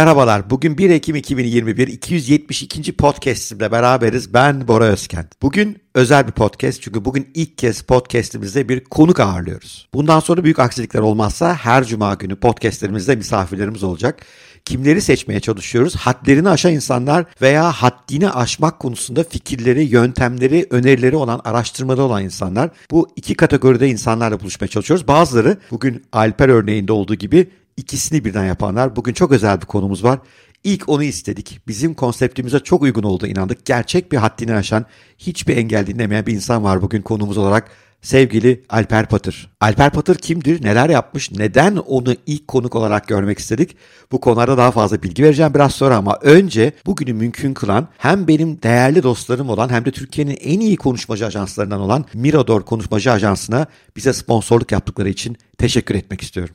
Merhabalar. Bugün 1 Ekim 2021 272. podcast'imle beraberiz. Ben Bora Özkent. Bugün özel bir podcast çünkü bugün ilk kez podcast'imizde bir konuk ağırlıyoruz. Bundan sonra büyük aksilikler olmazsa her cuma günü podcast'lerimizde misafirlerimiz olacak. Kimleri seçmeye çalışıyoruz? Hadlerini aşan insanlar veya haddini aşmak konusunda fikirleri, yöntemleri, önerileri olan, araştırmada olan insanlar. Bu iki kategoride insanlarla buluşmaya çalışıyoruz. Bazıları bugün Alper örneğinde olduğu gibi ikisini birden yapanlar. Bugün çok özel bir konumuz var. İlk onu istedik. Bizim konseptimize çok uygun olduğu inandık. Gerçek bir haddini aşan, hiçbir engel dinlemeyen bir insan var bugün konumuz olarak. Sevgili Alper Patır. Alper Patır kimdir? Neler yapmış? Neden onu ilk konuk olarak görmek istedik? Bu konularda daha fazla bilgi vereceğim biraz sonra ama önce bugünü mümkün kılan hem benim değerli dostlarım olan hem de Türkiye'nin en iyi konuşmacı ajanslarından olan Mirador Konuşmacı Ajansı'na bize sponsorluk yaptıkları için teşekkür etmek istiyorum.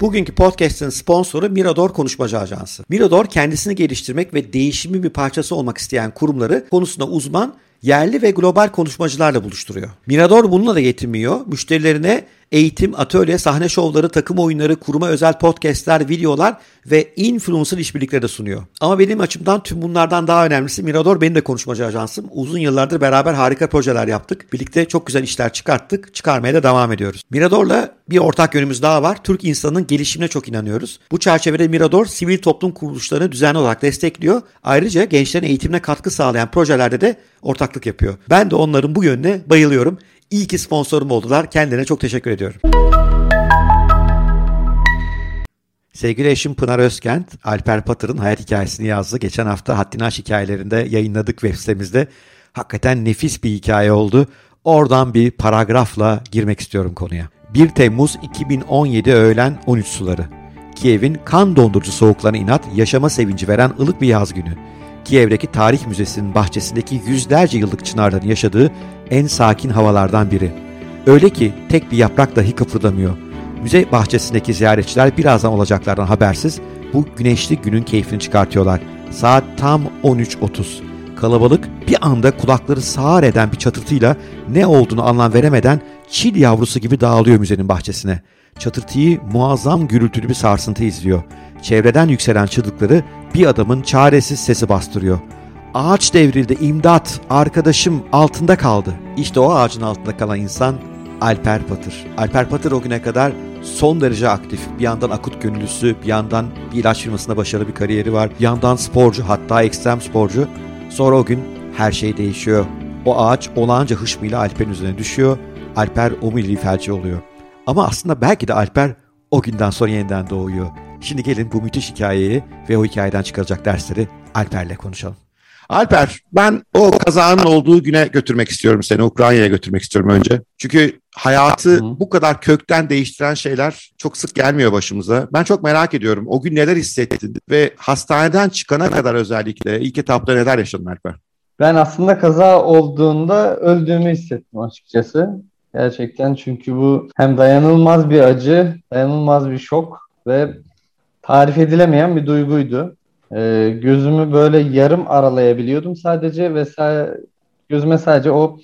Bugünkü podcast'ın sponsoru Mirador Konuşmacı Ajansı. Mirador kendisini geliştirmek ve değişimin bir parçası olmak isteyen kurumları konusunda uzman yerli ve global konuşmacılarla buluşturuyor. Mirador bununla da yetinmiyor. Müşterilerine eğitim, atölye, sahne şovları, takım oyunları, kuruma özel podcastler, videolar ve influencer işbirlikleri de sunuyor. Ama benim açımdan tüm bunlardan daha önemlisi Mirador benim de konuşmacı ajansım. Uzun yıllardır beraber harika projeler yaptık. Birlikte çok güzel işler çıkarttık. Çıkarmaya da devam ediyoruz. Mirador'la bir ortak yönümüz daha var. Türk insanının gelişimine çok inanıyoruz. Bu çerçevede Mirador sivil toplum kuruluşlarını düzenli olarak destekliyor. Ayrıca gençlerin eğitimine katkı sağlayan projelerde de ortaklık yapıyor. Ben de onların bu yönüne bayılıyorum. İyi ki sponsorum oldular. Kendilerine çok teşekkür ediyorum. Sevgili eşim Pınar Özkent, Alper Patır'ın hayat hikayesini yazdı. Geçen hafta Haddini Aş hikayelerinde yayınladık web sitemizde. Hakikaten nefis bir hikaye oldu. Oradan bir paragrafla girmek istiyorum konuya. 1 Temmuz 2017 öğlen 13 suları. Kiev'in kan dondurucu soğuklarına inat, yaşama sevinci veren ılık bir yaz günü. Kiev'deki Tarih Müzesi'nin bahçesindeki yüzlerce yıllık çınarların yaşadığı en sakin havalardan biri. Öyle ki tek bir yaprak dahi kıpırdamıyor. Müze bahçesindeki ziyaretçiler birazdan olacaklardan habersiz bu güneşli günün keyfini çıkartıyorlar. Saat tam 13.30. Kalabalık bir anda kulakları sağır eden bir çatırtıyla ne olduğunu anlam veremeden çil yavrusu gibi dağılıyor müzenin bahçesine. Çatırtıyı muazzam gürültülü bir sarsıntı izliyor. Çevreden yükselen çığlıkları bir adamın çaresiz sesi bastırıyor. Ağaç devrildi, imdat, arkadaşım altında kaldı. İşte o ağacın altında kalan insan Alper Patır. Alper Patır o güne kadar son derece aktif. Bir yandan akut gönüllüsü, bir yandan bir ilaç firmasında başarılı bir kariyeri var. Bir yandan sporcu, hatta ekstrem sporcu. Sonra o gün her şey değişiyor. O ağaç olağanca hışmıyla Alper'in üzerine düşüyor. Alper omuriliği felci oluyor. Ama aslında belki de Alper o günden sonra yeniden doğuyor. Şimdi gelin bu müthiş hikayeyi ve o hikayeden çıkaracak dersleri Alper'le konuşalım. Alper, ben o kazanın olduğu güne götürmek istiyorum seni. Ukrayna'ya götürmek istiyorum önce. Çünkü hayatı bu kadar kökten değiştiren şeyler çok sık gelmiyor başımıza. Ben çok merak ediyorum. O gün neler hissettin ve hastaneden çıkana kadar özellikle ilk etapta neler yaşadın Alper? Ben aslında kaza olduğunda öldüğümü hissettim açıkçası. Gerçekten çünkü bu hem dayanılmaz bir acı, dayanılmaz bir şok ve tarif edilemeyen bir duyguydu. Ee, gözümü böyle yarım aralayabiliyordum sadece ve sa- gözüme sadece o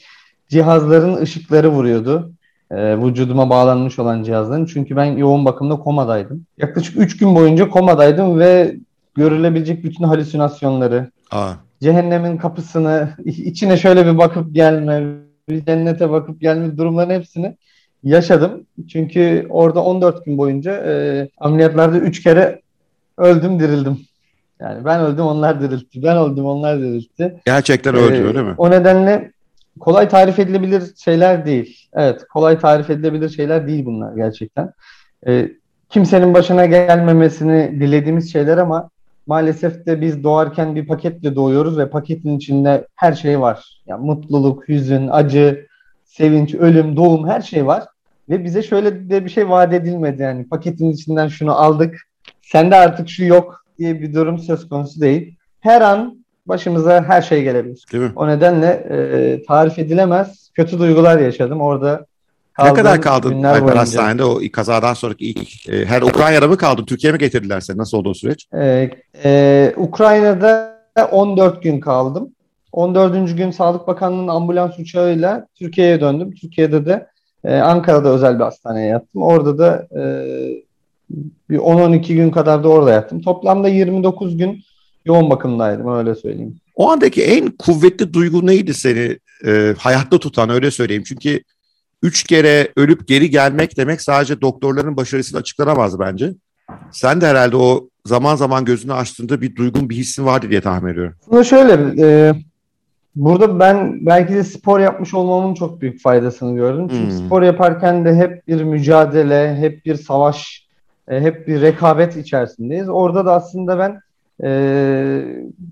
cihazların ışıkları vuruyordu. Ee, vücuduma bağlanmış olan cihazların. Çünkü ben yoğun bakımda komadaydım. Yaklaşık 3 gün boyunca komadaydım ve görülebilecek bütün halüsinasyonları, Aa. cehennemin kapısını, içine şöyle bir bakıp gelme, bir cennete bakıp gelme durumların hepsini yaşadım. Çünkü orada 14 gün boyunca e, ameliyatlarda 3 kere öldüm dirildim. Yani ben öldüm onlar diriltti. Ben öldüm onlar diriltti. Gerçekten öldü ee, öyle mi? O nedenle kolay tarif edilebilir şeyler değil. Evet kolay tarif edilebilir şeyler değil bunlar gerçekten. Ee, kimsenin başına gelmemesini dilediğimiz şeyler ama maalesef de biz doğarken bir paketle doğuyoruz ve paketin içinde her şey var. Yani mutluluk, hüzün, acı, sevinç, ölüm, doğum her şey var. Ve bize şöyle de bir şey vaat edilmedi yani paketin içinden şunu aldık. Sende artık şu yok diye bir durum söz konusu değil. Her an başımıza her şey gelebilir. Değil mi? O nedenle e, tarif edilemez kötü duygular yaşadım. Orada ne kadar kaldın Alper Hastane'de o kazadan sonraki ilk e, her Ukrayna'da mı kaldın? Türkiye'ye mi getirdiler seni? Nasıl oldu o süreç? E, e, Ukrayna'da 14 gün kaldım. 14. gün Sağlık Bakanlığı'nın ambulans uçağıyla Türkiye'ye döndüm. Türkiye'de de e, Ankara'da özel bir hastaneye yattım. Orada da e, Bir 10-12 gün kadar da orada yattım. Toplamda 29 gün yoğun bakımdaydım öyle söyleyeyim. O andaki en kuvvetli duygu neydi seni e, hayatta tutan öyle söyleyeyim. Çünkü üç kere ölüp geri gelmek demek sadece doktorların başarısıyla açıklanamaz bence. Sen de herhalde o zaman zaman gözünü açtığında bir duygun, bir hissin vardı diye tahmin ediyorum. Aslında şöyle, e, burada ben belki de spor yapmış olmamın çok büyük faydasını gördüm. Çünkü hmm. spor yaparken de hep bir mücadele, hep bir savaş, e, hep bir rekabet içerisindeyiz. Orada da aslında ben e,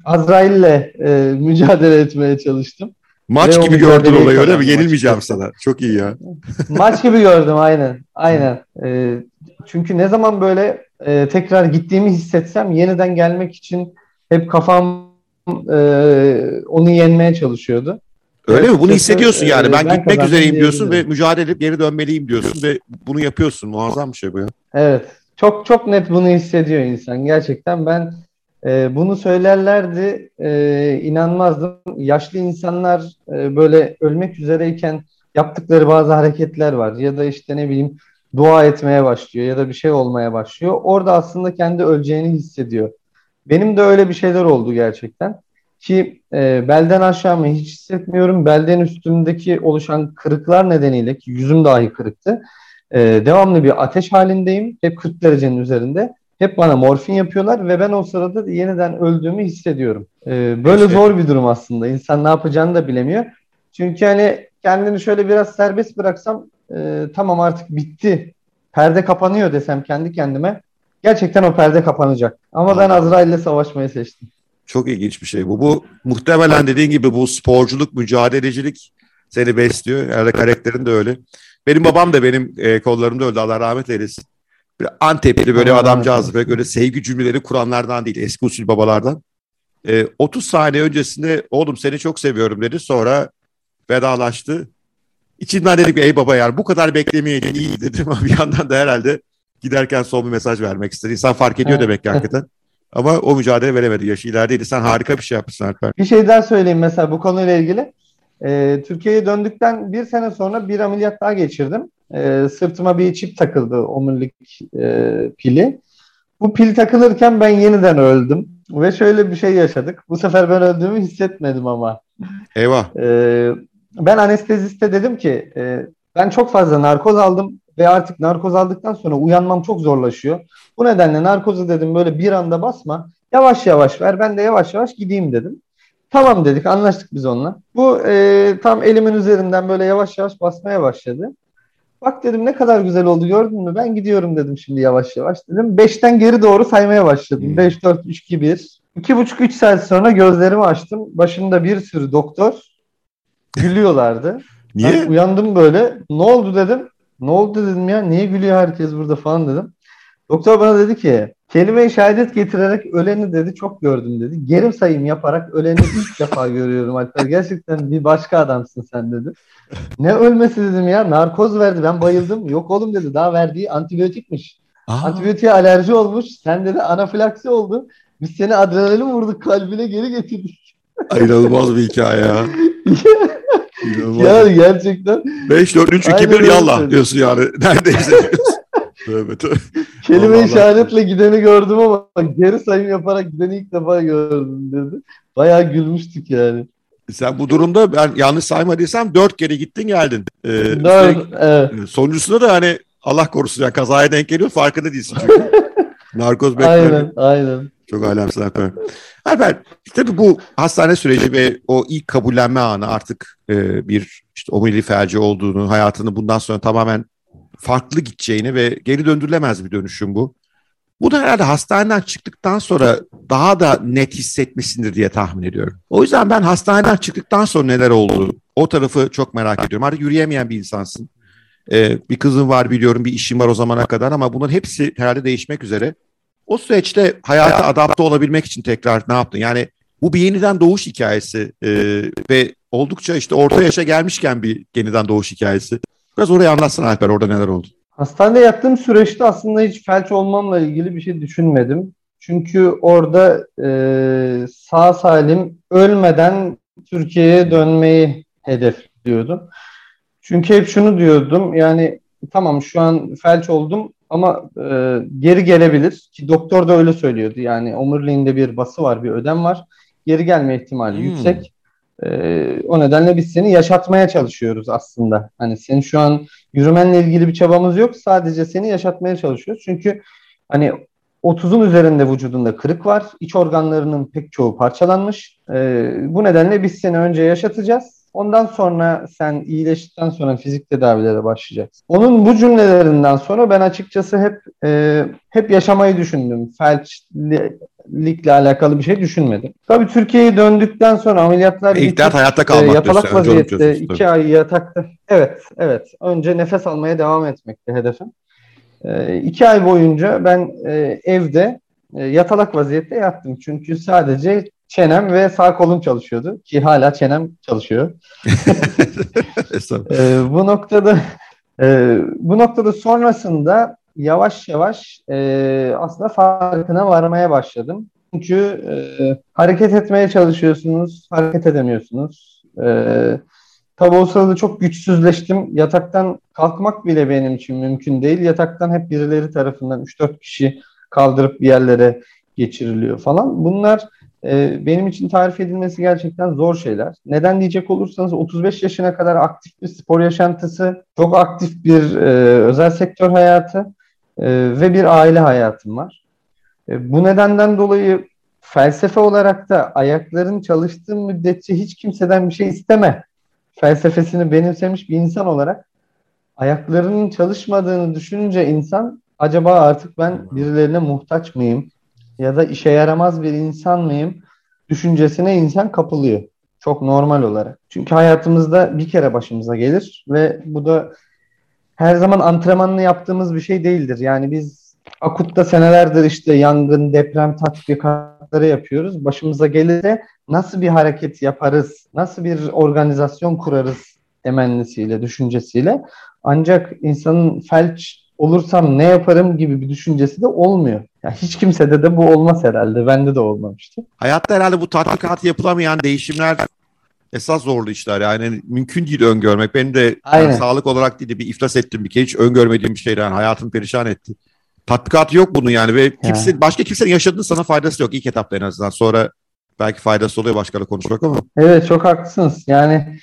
Azrail'le e, mücadele etmeye çalıştım. Maç Ve gibi gördün olayı öyle mi? Yenilmeyeceğim sana. Çok iyi ya. Maç gibi gördüm aynen. Aynen. E, çünkü ne zaman böyle e, tekrar gittiğimi hissetsem yeniden gelmek için hep kafam e, onu yenmeye çalışıyordu. Öyle evet, mi? Bunu hissediyorsun yani. Ben, ben gitmek üzereyim diyorsun ve mücadele edip geri dönmeliyim diyorsun ve bunu yapıyorsun. Muazzam bir şey bu ya. Evet. Çok çok net bunu hissediyor insan. Gerçekten ben e, bunu söylerlerdi e, inanmazdım. Yaşlı insanlar e, böyle ölmek üzereyken yaptıkları bazı hareketler var. Ya da işte ne bileyim dua etmeye başlıyor ya da bir şey olmaya başlıyor. Orada aslında kendi öleceğini hissediyor. Benim de öyle bir şeyler oldu gerçekten. Ki e, belden aşağımı hiç hissetmiyorum. Belden üstümdeki oluşan kırıklar nedeniyle ki yüzüm dahi kırıktı. E, devamlı bir ateş halindeyim. Hep 40 derecenin üzerinde. Hep bana morfin yapıyorlar ve ben o sırada yeniden öldüğümü hissediyorum. E, böyle işte. zor bir durum aslında. İnsan ne yapacağını da bilemiyor. Çünkü hani kendini şöyle biraz serbest bıraksam e, tamam artık bitti. Perde kapanıyor desem kendi kendime gerçekten o perde kapanacak. Ama ben Azrail ile savaşmayı seçtim. Çok ilginç bir şey bu. Bu muhtemelen dediğin gibi bu sporculuk, mücadelecilik seni besliyor. Yani karakterin de öyle. Benim babam da benim e, kollarımda öldü. Allah rahmet eylesin. Bir Antepli böyle adamcağız ve böyle sevgi cümleleri kuranlardan değil. Eski usul babalardan. E, 30 saniye öncesinde oğlum seni çok seviyorum dedi. Sonra vedalaştı. İçinden dedik ey baba yani bu kadar beklemeyeydin iyi dedim ama bir yandan da herhalde giderken son bir mesaj vermek istedi. İnsan fark ediyor demek ki hakikaten. Ama o mücadele veremedi. Yaşı ilerideydi. Sen harika bir şey yapmışsın Alper. Bir şey daha söyleyeyim mesela bu konuyla ilgili. Ee, Türkiye'ye döndükten bir sene sonra bir ameliyat daha geçirdim. Ee, sırtıma bir çip takıldı omurilik e, pili. Bu pil takılırken ben yeniden öldüm. Ve şöyle bir şey yaşadık. Bu sefer ben öldüğümü hissetmedim ama. Eyvah. Ee, ben anesteziste dedim ki e, ben çok fazla narkoz aldım ve artık narkoz aldıktan sonra uyanmam çok zorlaşıyor. Bu nedenle narkozu dedim böyle bir anda basma. Yavaş yavaş ver ben de yavaş yavaş gideyim dedim. Tamam dedik anlaştık biz onunla. Bu e, tam elimin üzerinden böyle yavaş yavaş basmaya başladı. Bak dedim ne kadar güzel oldu gördün mü? Ben gidiyorum dedim şimdi yavaş yavaş dedim. Beşten geri doğru saymaya başladım. 5, 4, 3, 2, 1. İki buçuk, üç saat sonra gözlerimi açtım. Başımda bir sürü doktor. Gülüyorlardı. Niye? Ben uyandım böyle. Ne oldu dedim. Ne oldu dedim ya. Niye gülüyor herkes burada falan dedim. Doktor bana dedi ki kelime-i şehadet getirerek öleni dedi çok gördüm dedi. Gerim sayım yaparak öleni ilk defa görüyorum Alper. Gerçekten bir başka adamsın sen dedi. Ne ölmesi dedim ya. Narkoz verdi ben bayıldım. Yok oğlum dedi daha verdiği antibiyotikmiş. Aa. Antibiyotiğe alerji olmuş. Sen dedi anafilaksi oldu. Biz seni adrenalin vurduk kalbine geri getirdik. İnanılmaz bir hikaye ya. ya gerçekten. 5, 4, 3, 2, 1 yallah diyorsun yani. Neredeyse diyorsun. Tövbe tövbe. Kelime işaretle gideni gördüm ama geri sayım yaparak gideni ilk defa gördüm dedi. Bayağı gülmüştük yani. Sen bu durumda ben yanlış saymadıysam dört kere gittin geldin. Ee, dört, evet. E, sonuncusunda da hani Allah korusun yani kazaya denk geliyor farkında değilsin çünkü. Narkoz bekliyor. Aynen aynen. Çok alemsin Alper. Alper tabii bu hastane süreci ve o ilk kabullenme anı artık e, bir işte omurili felci olduğunu, hayatını bundan sonra tamamen farklı gideceğini ve geri döndürülemez bir dönüşüm bu. Bu da herhalde hastaneden çıktıktan sonra daha da net hissetmişsindir diye tahmin ediyorum. O yüzden ben hastaneden çıktıktan sonra neler oldu o tarafı çok merak ediyorum. Artık yürüyemeyen bir insansın. Ee, bir kızın var biliyorum, bir işin var o zamana kadar ama bunların hepsi herhalde değişmek üzere. O süreçte hayata adapte olabilmek için tekrar ne yaptın? Yani bu bir yeniden doğuş hikayesi e, ve oldukça işte orta yaşa gelmişken bir yeniden doğuş hikayesi. Biraz orayı anlatsana Alper orada neler oldu? Hastanede yattığım süreçte aslında hiç felç olmamla ilgili bir şey düşünmedim. Çünkü orada e, sağ salim ölmeden Türkiye'ye dönmeyi hedefliyordum. Çünkü hep şunu diyordum yani tamam şu an felç oldum ama e, geri gelebilir ki doktor da öyle söylüyordu. Yani omuriliğinde bir bası var, bir ödem var. Geri gelme ihtimali hmm. yüksek. E, o nedenle biz seni yaşatmaya çalışıyoruz aslında. Hani senin şu an yürümenle ilgili bir çabamız yok. Sadece seni yaşatmaya çalışıyoruz. Çünkü hani 30'un üzerinde vücudunda kırık var. İç organlarının pek çoğu parçalanmış. E, bu nedenle biz seni önce yaşatacağız. Ondan sonra sen iyileştikten sonra fizik tedavilere başlayacaksın. Onun bu cümlelerinden sonra ben açıkçası hep e, hep yaşamayı düşündüm. Felçlikle alakalı bir şey düşünmedim. Tabii Türkiye'ye döndükten sonra ameliyatlar İlk dert hayatta kalmak e, yatalak vaziyette iki ay yatakta. Evet, evet. Önce nefes almaya devam etmekti hedefim. E, iki ay boyunca ben e, evde e, yatalak vaziyette yattım. Çünkü sadece çenem ve sağ kolum çalışıyordu ki hala çenem çalışıyor. e, bu noktada e, bu noktada sonrasında yavaş yavaş e, aslında farkına varmaya başladım. Çünkü e, hareket etmeye çalışıyorsunuz, hareket edemiyorsunuz. E, tabi o sırada çok güçsüzleştim. Yataktan kalkmak bile benim için mümkün değil. Yataktan hep birileri tarafından 3-4 kişi kaldırıp bir yerlere geçiriliyor falan. Bunlar e, benim için tarif edilmesi gerçekten zor şeyler. Neden diyecek olursanız 35 yaşına kadar aktif bir spor yaşantısı, çok aktif bir e, özel sektör hayatı e, ve bir aile hayatım var. E, bu nedenden dolayı felsefe olarak da ayakların çalıştığı müddetçe hiç kimseden bir şey isteme felsefesini benimsemiş bir insan olarak ayaklarının çalışmadığını düşününce insan acaba artık ben birilerine muhtaç mıyım? ya da işe yaramaz bir insan mıyım düşüncesine insan kapılıyor. Çok normal olarak. Çünkü hayatımızda bir kere başımıza gelir ve bu da her zaman antrenmanını yaptığımız bir şey değildir. Yani biz akutta senelerdir işte yangın, deprem tatbikatları yapıyoruz. Başımıza gelirse nasıl bir hareket yaparız, nasıl bir organizasyon kurarız temennisiyle, düşüncesiyle. Ancak insanın felç olursam ne yaparım gibi bir düşüncesi de olmuyor. Yani hiç kimsede de bu olmaz herhalde. Bende de olmamıştı. Hayatta herhalde bu tatbikat yapılamayan değişimler esas zorlu işler. Yani mümkün değil öngörmek. Benim de yani sağlık olarak değil de bir iflas ettim bir kere. Hiç öngörmediğim bir şeydi. Yani hayatımı perişan etti. Tatbikatı yok bunun yani ve kimse, ya. başka kimsenin yaşadığını sana faydası yok ilk etapta en azından. Sonra belki faydası oluyor başkalarıyla konuşmak ama. Evet çok haklısınız. Yani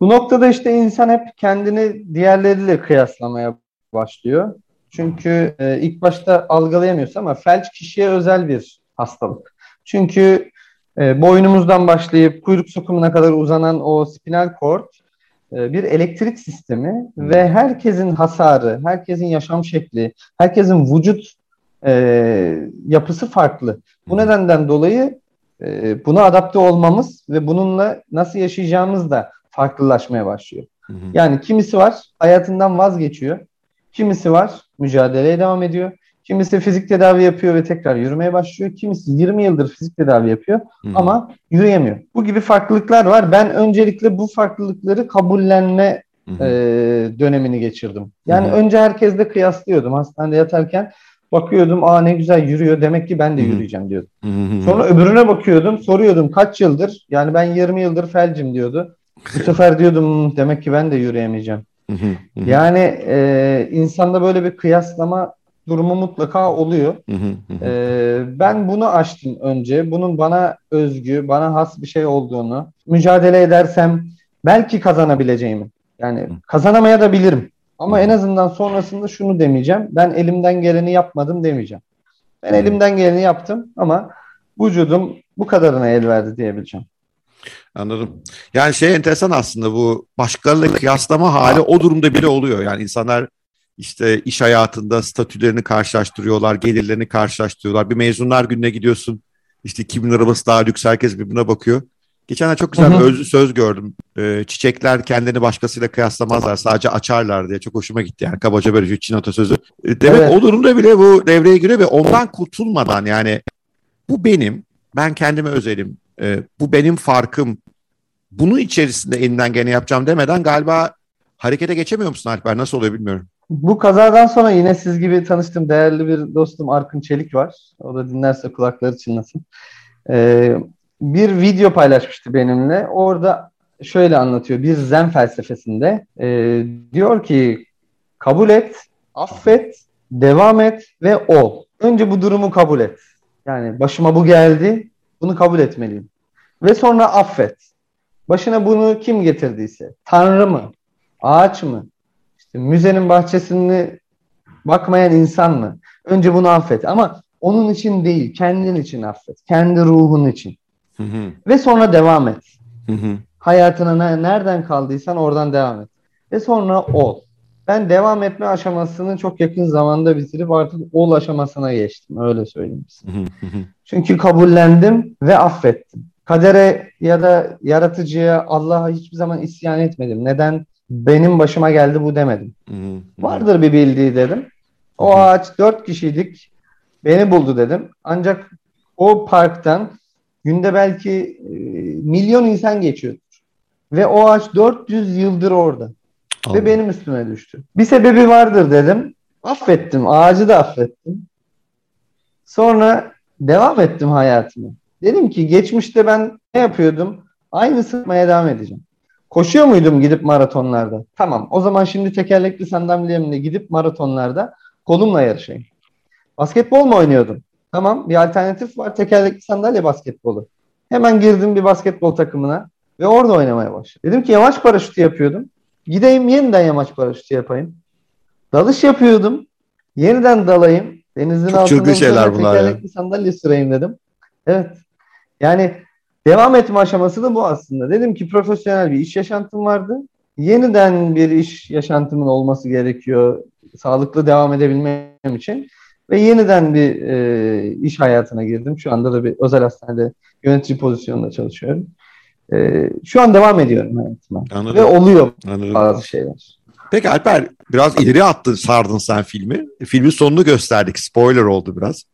bu noktada işte insan hep kendini diğerleriyle kıyaslamaya başlıyor. Çünkü e, ilk başta algılayamıyorsun ama felç kişiye özel bir hastalık. Çünkü e, boynumuzdan başlayıp kuyruk sokumuna kadar uzanan o spinal cord e, bir elektrik sistemi ve herkesin hasarı, herkesin yaşam şekli, herkesin vücut e, yapısı farklı. Bu nedenden dolayı e, buna adapte olmamız ve bununla nasıl yaşayacağımız da farklılaşmaya başlıyor. Yani kimisi var hayatından vazgeçiyor. Kimisi var mücadeleye devam ediyor. Kimisi fizik tedavi yapıyor ve tekrar yürümeye başlıyor. Kimisi 20 yıldır fizik tedavi yapıyor hmm. ama yürüyemiyor. Bu gibi farklılıklar var. Ben öncelikle bu farklılıkları kabullenme hmm. e, dönemini geçirdim. Yani hmm. önce herkesle kıyaslıyordum hastanede yatarken. Bakıyordum aa ne güzel yürüyor demek ki ben de yürüyeceğim diyordum. Sonra öbürüne bakıyordum soruyordum kaç yıldır yani ben 20 yıldır felcim diyordu. Bu sefer diyordum demek ki ben de yürüyemeyeceğim yani e, insanda böyle bir kıyaslama durumu mutlaka oluyor. e, ben bunu açtım önce. Bunun bana özgü, bana has bir şey olduğunu, mücadele edersem belki kazanabileceğimi. Yani kazanamaya da bilirim. Ama en azından sonrasında şunu demeyeceğim. Ben elimden geleni yapmadım demeyeceğim. Ben elimden geleni yaptım ama vücudum bu kadarına el verdi diyebileceğim. Anladım. Yani şey enteresan aslında bu başkalarıyla kıyaslama hali o durumda bile oluyor. Yani insanlar işte iş hayatında statülerini karşılaştırıyorlar, gelirlerini karşılaştırıyorlar. Bir mezunlar gününe gidiyorsun. İşte kimin arabası daha lüks herkes birbirine bakıyor. Geçen çok güzel bir özlü söz gördüm. Ee, çiçekler kendini başkasıyla kıyaslamazlar. Sadece açarlar diye. Çok hoşuma gitti yani. Kabaca böyle bir Çin atasözü. Ee, demek evet. o durumda bile bu devreye giriyor ve ondan kurtulmadan yani bu benim. Ben kendime özelim e, bu benim farkım. Bunun içerisinde elinden gene yapacağım demeden galiba harekete geçemiyor musun Alper? Nasıl oluyor bilmiyorum. Bu kazadan sonra yine siz gibi tanıştığım değerli bir dostum Arkın Çelik var. O da dinlerse kulakları çınlasın. Ee, bir video paylaşmıştı benimle. Orada şöyle anlatıyor. Bir zen felsefesinde e, diyor ki kabul et, affet devam et ve ol. Önce bu durumu kabul et. Yani başıma bu geldi, bunu kabul etmeliyim. Ve sonra affet. Başına bunu kim getirdiyse, Tanrı mı, ağaç mı, işte müzenin bahçesini bakmayan insan mı? Önce bunu affet. Ama onun için değil, kendin için affet. Kendi ruhun için. Hı hı. Ve sonra devam et. Hı hı. Hayatına nereden kaldıysan oradan devam et. Ve sonra ol. Ben devam etme aşamasını çok yakın zamanda bitirip artık ol aşamasına geçtim. Öyle söyleyeyim size. Çünkü kabullendim ve affettim. Kadere ya da yaratıcıya Allah'a hiçbir zaman isyan etmedim. Neden? Benim başıma geldi bu demedim. Vardır bir bildiği dedim. O ağaç dört kişiydik. Beni buldu dedim. Ancak o parktan günde belki e, milyon insan geçiyordur. Ve o ağaç 400 yıldır orada. Allah. Ve benim üstüme düştü. Bir sebebi vardır dedim. Affettim. Ağacı da affettim. Sonra devam ettim hayatımı. Dedim ki geçmişte ben ne yapıyordum? Aynı sıkmaya devam edeceğim. Koşuyor muydum gidip maratonlarda? Tamam. O zaman şimdi tekerlekli sandalyemle gidip maratonlarda kolumla yarışayım. Basketbol mu oynuyordum? Tamam. Bir alternatif var. Tekerlekli sandalye basketbolu. Hemen girdim bir basketbol takımına ve orada oynamaya başladım. Dedim ki yavaş paraşütü yapıyordum. Gideyim yeniden yamaç paraşütü yapayım. Dalış yapıyordum. Yeniden dalayım. Denizin Çok altında şeyler bunlar tekerlekli ya. sandalye süreyim dedim. Evet. Yani devam etme aşaması da bu aslında. Dedim ki profesyonel bir iş yaşantım vardı. Yeniden bir iş yaşantımın olması gerekiyor. Sağlıklı devam edebilmem için. Ve yeniden bir e, iş hayatına girdim. Şu anda da bir özel hastanede yönetici pozisyonunda çalışıyorum. E, şu an devam ediyorum hayatıma. Anladım. Ve oluyor Anladım. bazı şeyler. Peki Alper biraz ileri attın sardın sen filmi. Filmin sonunu gösterdik. Spoiler oldu biraz.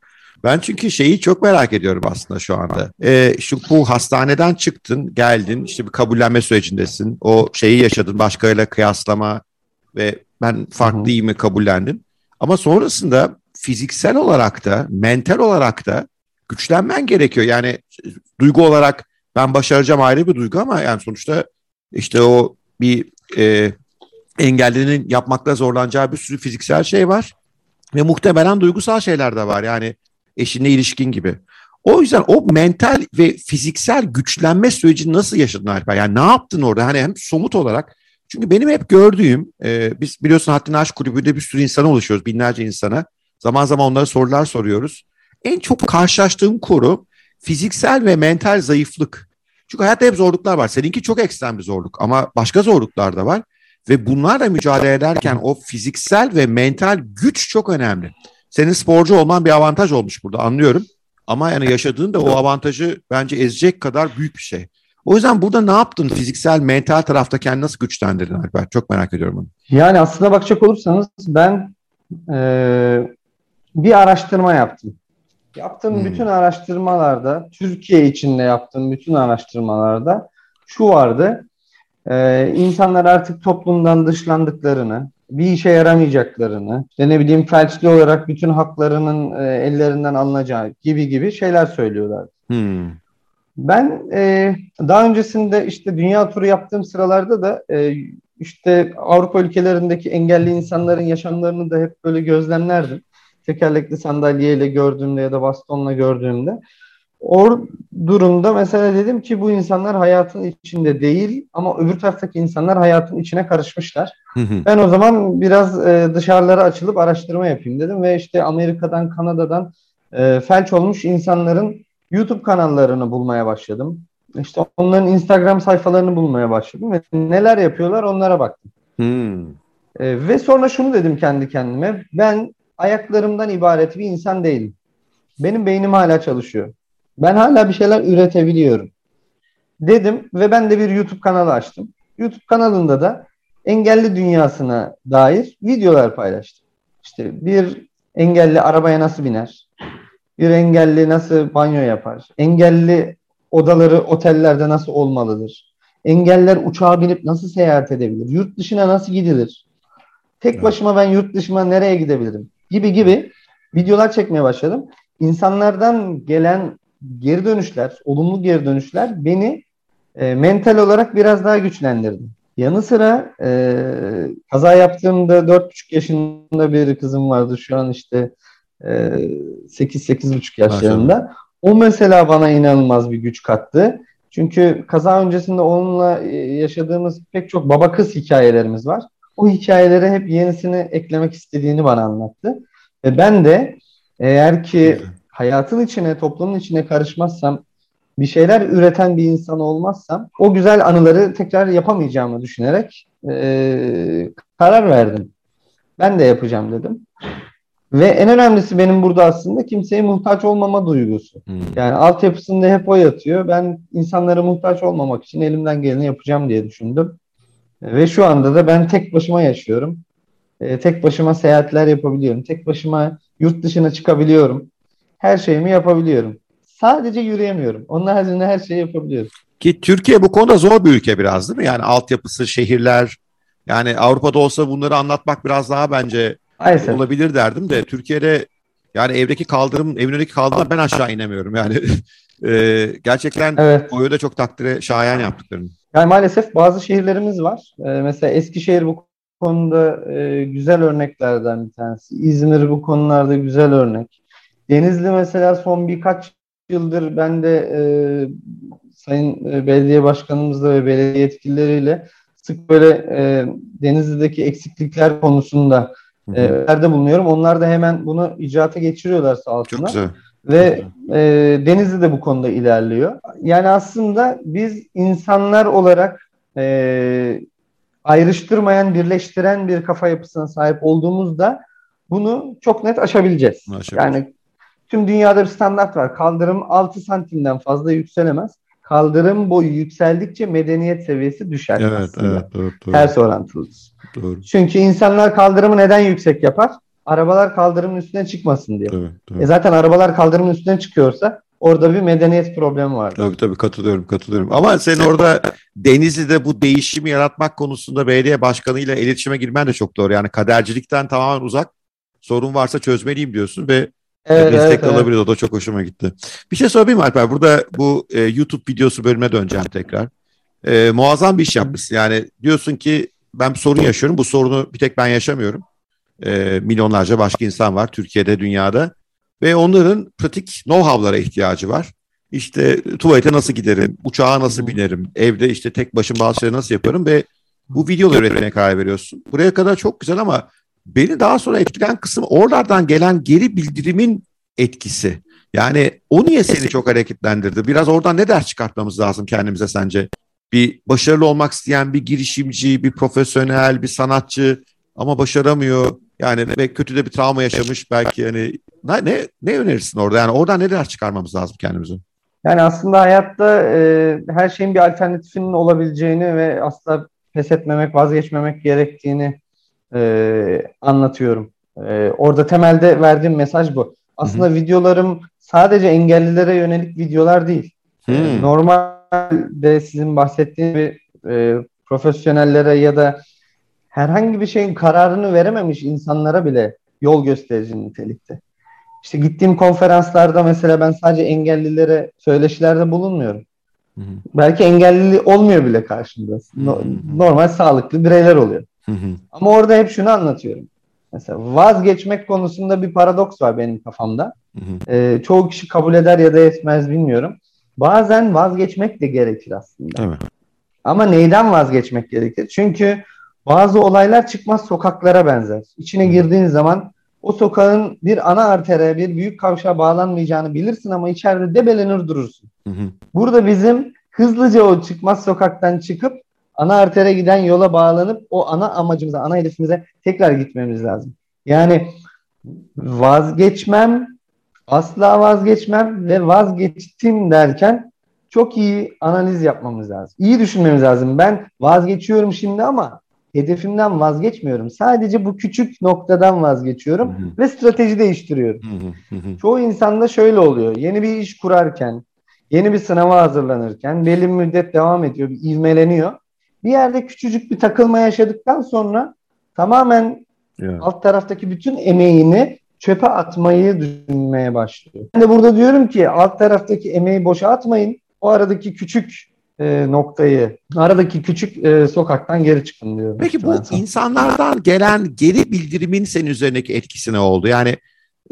Ben çünkü şeyi çok merak ediyorum aslında şu anda. Ee, şu bu hastaneden çıktın, geldin, işte bir kabullenme sürecindesin. O şeyi yaşadın, başkalarıyla kıyaslama ve ben farklıyım mı kabullendim. Ama sonrasında fiziksel olarak da, mental olarak da güçlenmen gerekiyor. Yani duygu olarak ben başaracağım ayrı bir duygu ama yani sonuçta işte o bir e, engellinin yapmakta zorlanacağı bir sürü fiziksel şey var. Ve muhtemelen duygusal şeyler de var. Yani eşinle ilişkin gibi. O yüzden o mental ve fiziksel güçlenme sürecini nasıl yaşadın Alper? Yani ne yaptın orada? Hani hem somut olarak. Çünkü benim hep gördüğüm, e, biz biliyorsun Haddini Aşk Kulübü'nde bir sürü insana ulaşıyoruz, binlerce insana. Zaman zaman onlara sorular soruyoruz. En çok karşılaştığım konu fiziksel ve mental zayıflık. Çünkü hayatta hep zorluklar var. Seninki çok ekstrem bir zorluk ama başka zorluklar da var. Ve bunlarla mücadele ederken o fiziksel ve mental güç çok önemli. Senin sporcu olman bir avantaj olmuş burada anlıyorum. Ama yani yaşadığın da o avantajı bence ezecek kadar büyük bir şey. O yüzden burada ne yaptın fiziksel, mental tarafta kendini nasıl güçlendirdin Alper? Çok merak ediyorum onu. Yani aslında bakacak olursanız ben e, bir araştırma yaptım. Yaptığım hmm. bütün araştırmalarda, Türkiye içinde yaptığım bütün araştırmalarda şu vardı. E, insanlar artık toplumdan dışlandıklarını, bir işe yaramayacaklarını, işte ne bileyim felçli olarak bütün haklarının e, ellerinden alınacağı gibi gibi şeyler söylüyorlar. Hmm. Ben e, daha öncesinde işte dünya turu yaptığım sıralarda da e, işte Avrupa ülkelerindeki engelli insanların yaşamlarını da hep böyle gözlemlerdim. Tekerlekli sandalyeyle gördüğümde ya da bastonla gördüğümde. O durumda mesela dedim ki bu insanlar hayatın içinde değil ama öbür taraftaki insanlar hayatın içine karışmışlar. Ben o zaman biraz e, dışarılara açılıp araştırma yapayım dedim ve işte Amerika'dan, Kanada'dan e, felç olmuş insanların YouTube kanallarını bulmaya başladım. İşte onların Instagram sayfalarını bulmaya başladım ve neler yapıyorlar onlara baktım. Hmm. E, ve sonra şunu dedim kendi kendime. Ben ayaklarımdan ibaret bir insan değilim. Benim beynim hala çalışıyor. Ben hala bir şeyler üretebiliyorum. Dedim ve ben de bir YouTube kanalı açtım. YouTube kanalında da engelli dünyasına dair videolar paylaştım. İşte bir engelli arabaya nasıl biner? Bir engelli nasıl banyo yapar? Engelli odaları otellerde nasıl olmalıdır? Engeller uçağa binip nasıl seyahat edebilir? Yurt dışına nasıl gidilir? Tek başıma ben yurt dışına nereye gidebilirim? Gibi gibi videolar çekmeye başladım. İnsanlardan gelen geri dönüşler, olumlu geri dönüşler beni e, mental olarak biraz daha güçlendirdi. Yanı sıra e, kaza yaptığımda 4,5 yaşında bir kızım vardı. Şu an işte e, 8-8,5 yaşlarında. O mesela bana inanılmaz bir güç kattı. Çünkü kaza öncesinde onunla e, yaşadığımız pek çok baba kız hikayelerimiz var. O hikayelere hep yenisini eklemek istediğini bana anlattı. Ve ben de eğer ki hayatın içine, toplumun içine karışmazsam, bir şeyler üreten bir insan olmazsam o güzel anıları tekrar yapamayacağımı düşünerek e, karar verdim. Ben de yapacağım dedim. Ve en önemlisi benim burada aslında kimseye muhtaç olmama duygusu. Hmm. Yani altyapısında hep o yatıyor. Ben insanlara muhtaç olmamak için elimden geleni yapacağım diye düşündüm. Ve şu anda da ben tek başıma yaşıyorum. E, tek başıma seyahatler yapabiliyorum. Tek başıma yurt dışına çıkabiliyorum. Her şeyimi yapabiliyorum. Sadece yürüyemiyorum. Onun haricinde her şeyi yapabiliyorum. Ki Türkiye bu konuda zor bir ülke biraz değil mi? Yani altyapısı, şehirler. Yani Avrupa'da olsa bunları anlatmak biraz daha bence Maalesef. olabilir derdim de Türkiye'de yani evdeki kaldırım, evin önündeki kaldırım ben aşağı inemiyorum. Yani e, gerçekten evet. o da çok takdire şayan yaptıklarını. Yani maalesef bazı şehirlerimiz var. E, mesela Eskişehir bu konuda e, güzel örneklerden bir tanesi. İzmir bu konularda güzel örnek. Denizli mesela son birkaç yıldır ben de e, Sayın e, Belediye Başkanımızla ve belediye yetkilileriyle sık böyle e, Denizli'deki eksiklikler konusunda e, bulunuyorum. Onlar da hemen bunu icraata geçiriyorlar sağ olsunlar. Çok güzel. Ve e, Denizli de bu konuda ilerliyor. Yani aslında biz insanlar olarak e, ayrıştırmayan, birleştiren bir kafa yapısına sahip olduğumuzda bunu çok net aşabileceğiz. Aşabileceğiz. Yani tüm dünyada bir standart var. Kaldırım 6 santimden fazla yükselemez. Kaldırım boyu yükseldikçe medeniyet seviyesi düşer. Evet, aslında. evet, doğru, doğru. Ters orantılıdır. Doğru. Çünkü insanlar kaldırımı neden yüksek yapar? Arabalar kaldırımın üstüne çıkmasın diye. Tabii, tabii. E zaten arabalar kaldırımın üstüne çıkıyorsa orada bir medeniyet problemi var. Tabii tabii katılıyorum katılıyorum. Ama sen orada Denizli'de bu değişimi yaratmak konusunda belediye başkanıyla iletişime girmen de çok doğru. Yani kadercilikten tamamen uzak. Sorun varsa çözmeliyim diyorsun ve Evet, destek evet, alabilir. Evet. O da çok hoşuma gitti. Bir şey sorayım Alper. Burada bu e, YouTube videosu bölüme döneceğim tekrar. E, muazzam bir iş yapmışsın. Yani diyorsun ki ben bir sorun yaşıyorum. Bu sorunu bir tek ben yaşamıyorum. E, milyonlarca başka insan var Türkiye'de, dünyada. Ve onların pratik know-how'lara ihtiyacı var. İşte tuvalete nasıl giderim, uçağa nasıl binerim, evde işte tek başıma bazı şeyleri nasıl yaparım ve bu videoları üretmeye karar veriyorsun. Buraya kadar çok güzel ama beni daha sonra etkilen kısım oralardan gelen geri bildirimin etkisi. Yani o niye seni çok hareketlendirdi? Biraz oradan ne ders çıkartmamız lazım kendimize sence? Bir başarılı olmak isteyen bir girişimci, bir profesyonel, bir sanatçı ama başaramıyor. Yani ve kötü de bir travma yaşamış belki yani ne ne önerirsin orada? Yani oradan ne ders çıkarmamız lazım kendimize? Yani aslında hayatta e, her şeyin bir alternatifinin olabileceğini ve asla pes etmemek, vazgeçmemek gerektiğini e, anlatıyorum. E, orada temelde verdiğim mesaj bu. Aslında Hı-hı. videolarım sadece engellilere yönelik videolar değil. E, normalde sizin bahsettiğiniz bir e, profesyonellere ya da herhangi bir şeyin kararını verememiş insanlara bile yol gösterici nitelikte. İşte gittiğim konferanslarda mesela ben sadece engellilere söyleşilerde bulunmuyorum. Hı hı. Belki engelli olmuyor bile karşımda. No, normal sağlıklı bireyler oluyor. Hı hı. Ama orada hep şunu anlatıyorum. Mesela vazgeçmek konusunda bir paradoks var benim kafamda. Hı hı. Ee, çoğu kişi kabul eder ya da etmez bilmiyorum. Bazen vazgeçmek de gerekir aslında. Evet. Ama neyden vazgeçmek gerekir? Çünkü bazı olaylar çıkmaz sokaklara benzer. İçine girdiğin zaman o sokağın bir ana artere, bir büyük kavşağa bağlanmayacağını bilirsin ama içeride debelenir durursun. Hı hı. Burada bizim hızlıca o çıkmaz sokaktan çıkıp ana artere giden yola bağlanıp o ana amacımıza, ana hedefimize tekrar gitmemiz lazım. Yani vazgeçmem, asla vazgeçmem ve vazgeçtim derken çok iyi analiz yapmamız lazım. İyi düşünmemiz lazım. Ben vazgeçiyorum şimdi ama hedefimden vazgeçmiyorum. Sadece bu küçük noktadan vazgeçiyorum hı hı. ve strateji değiştiriyorum. Hı hı hı. Çoğu insanda şöyle oluyor. Yeni bir iş kurarken, yeni bir sınava hazırlanırken belli bir müddet devam ediyor, bir ivmeleniyor. Bir yerde küçücük bir takılma yaşadıktan sonra tamamen yeah. alt taraftaki bütün emeğini çöpe atmayı düşünmeye başlıyor. Ben de burada diyorum ki alt taraftaki emeği boşa atmayın. O aradaki küçük e, noktayı, aradaki küçük e, sokaktan geri çıkın diyorum. Peki bu insanlardan gelen geri bildirimin senin üzerindeki etkisi ne oldu? Yani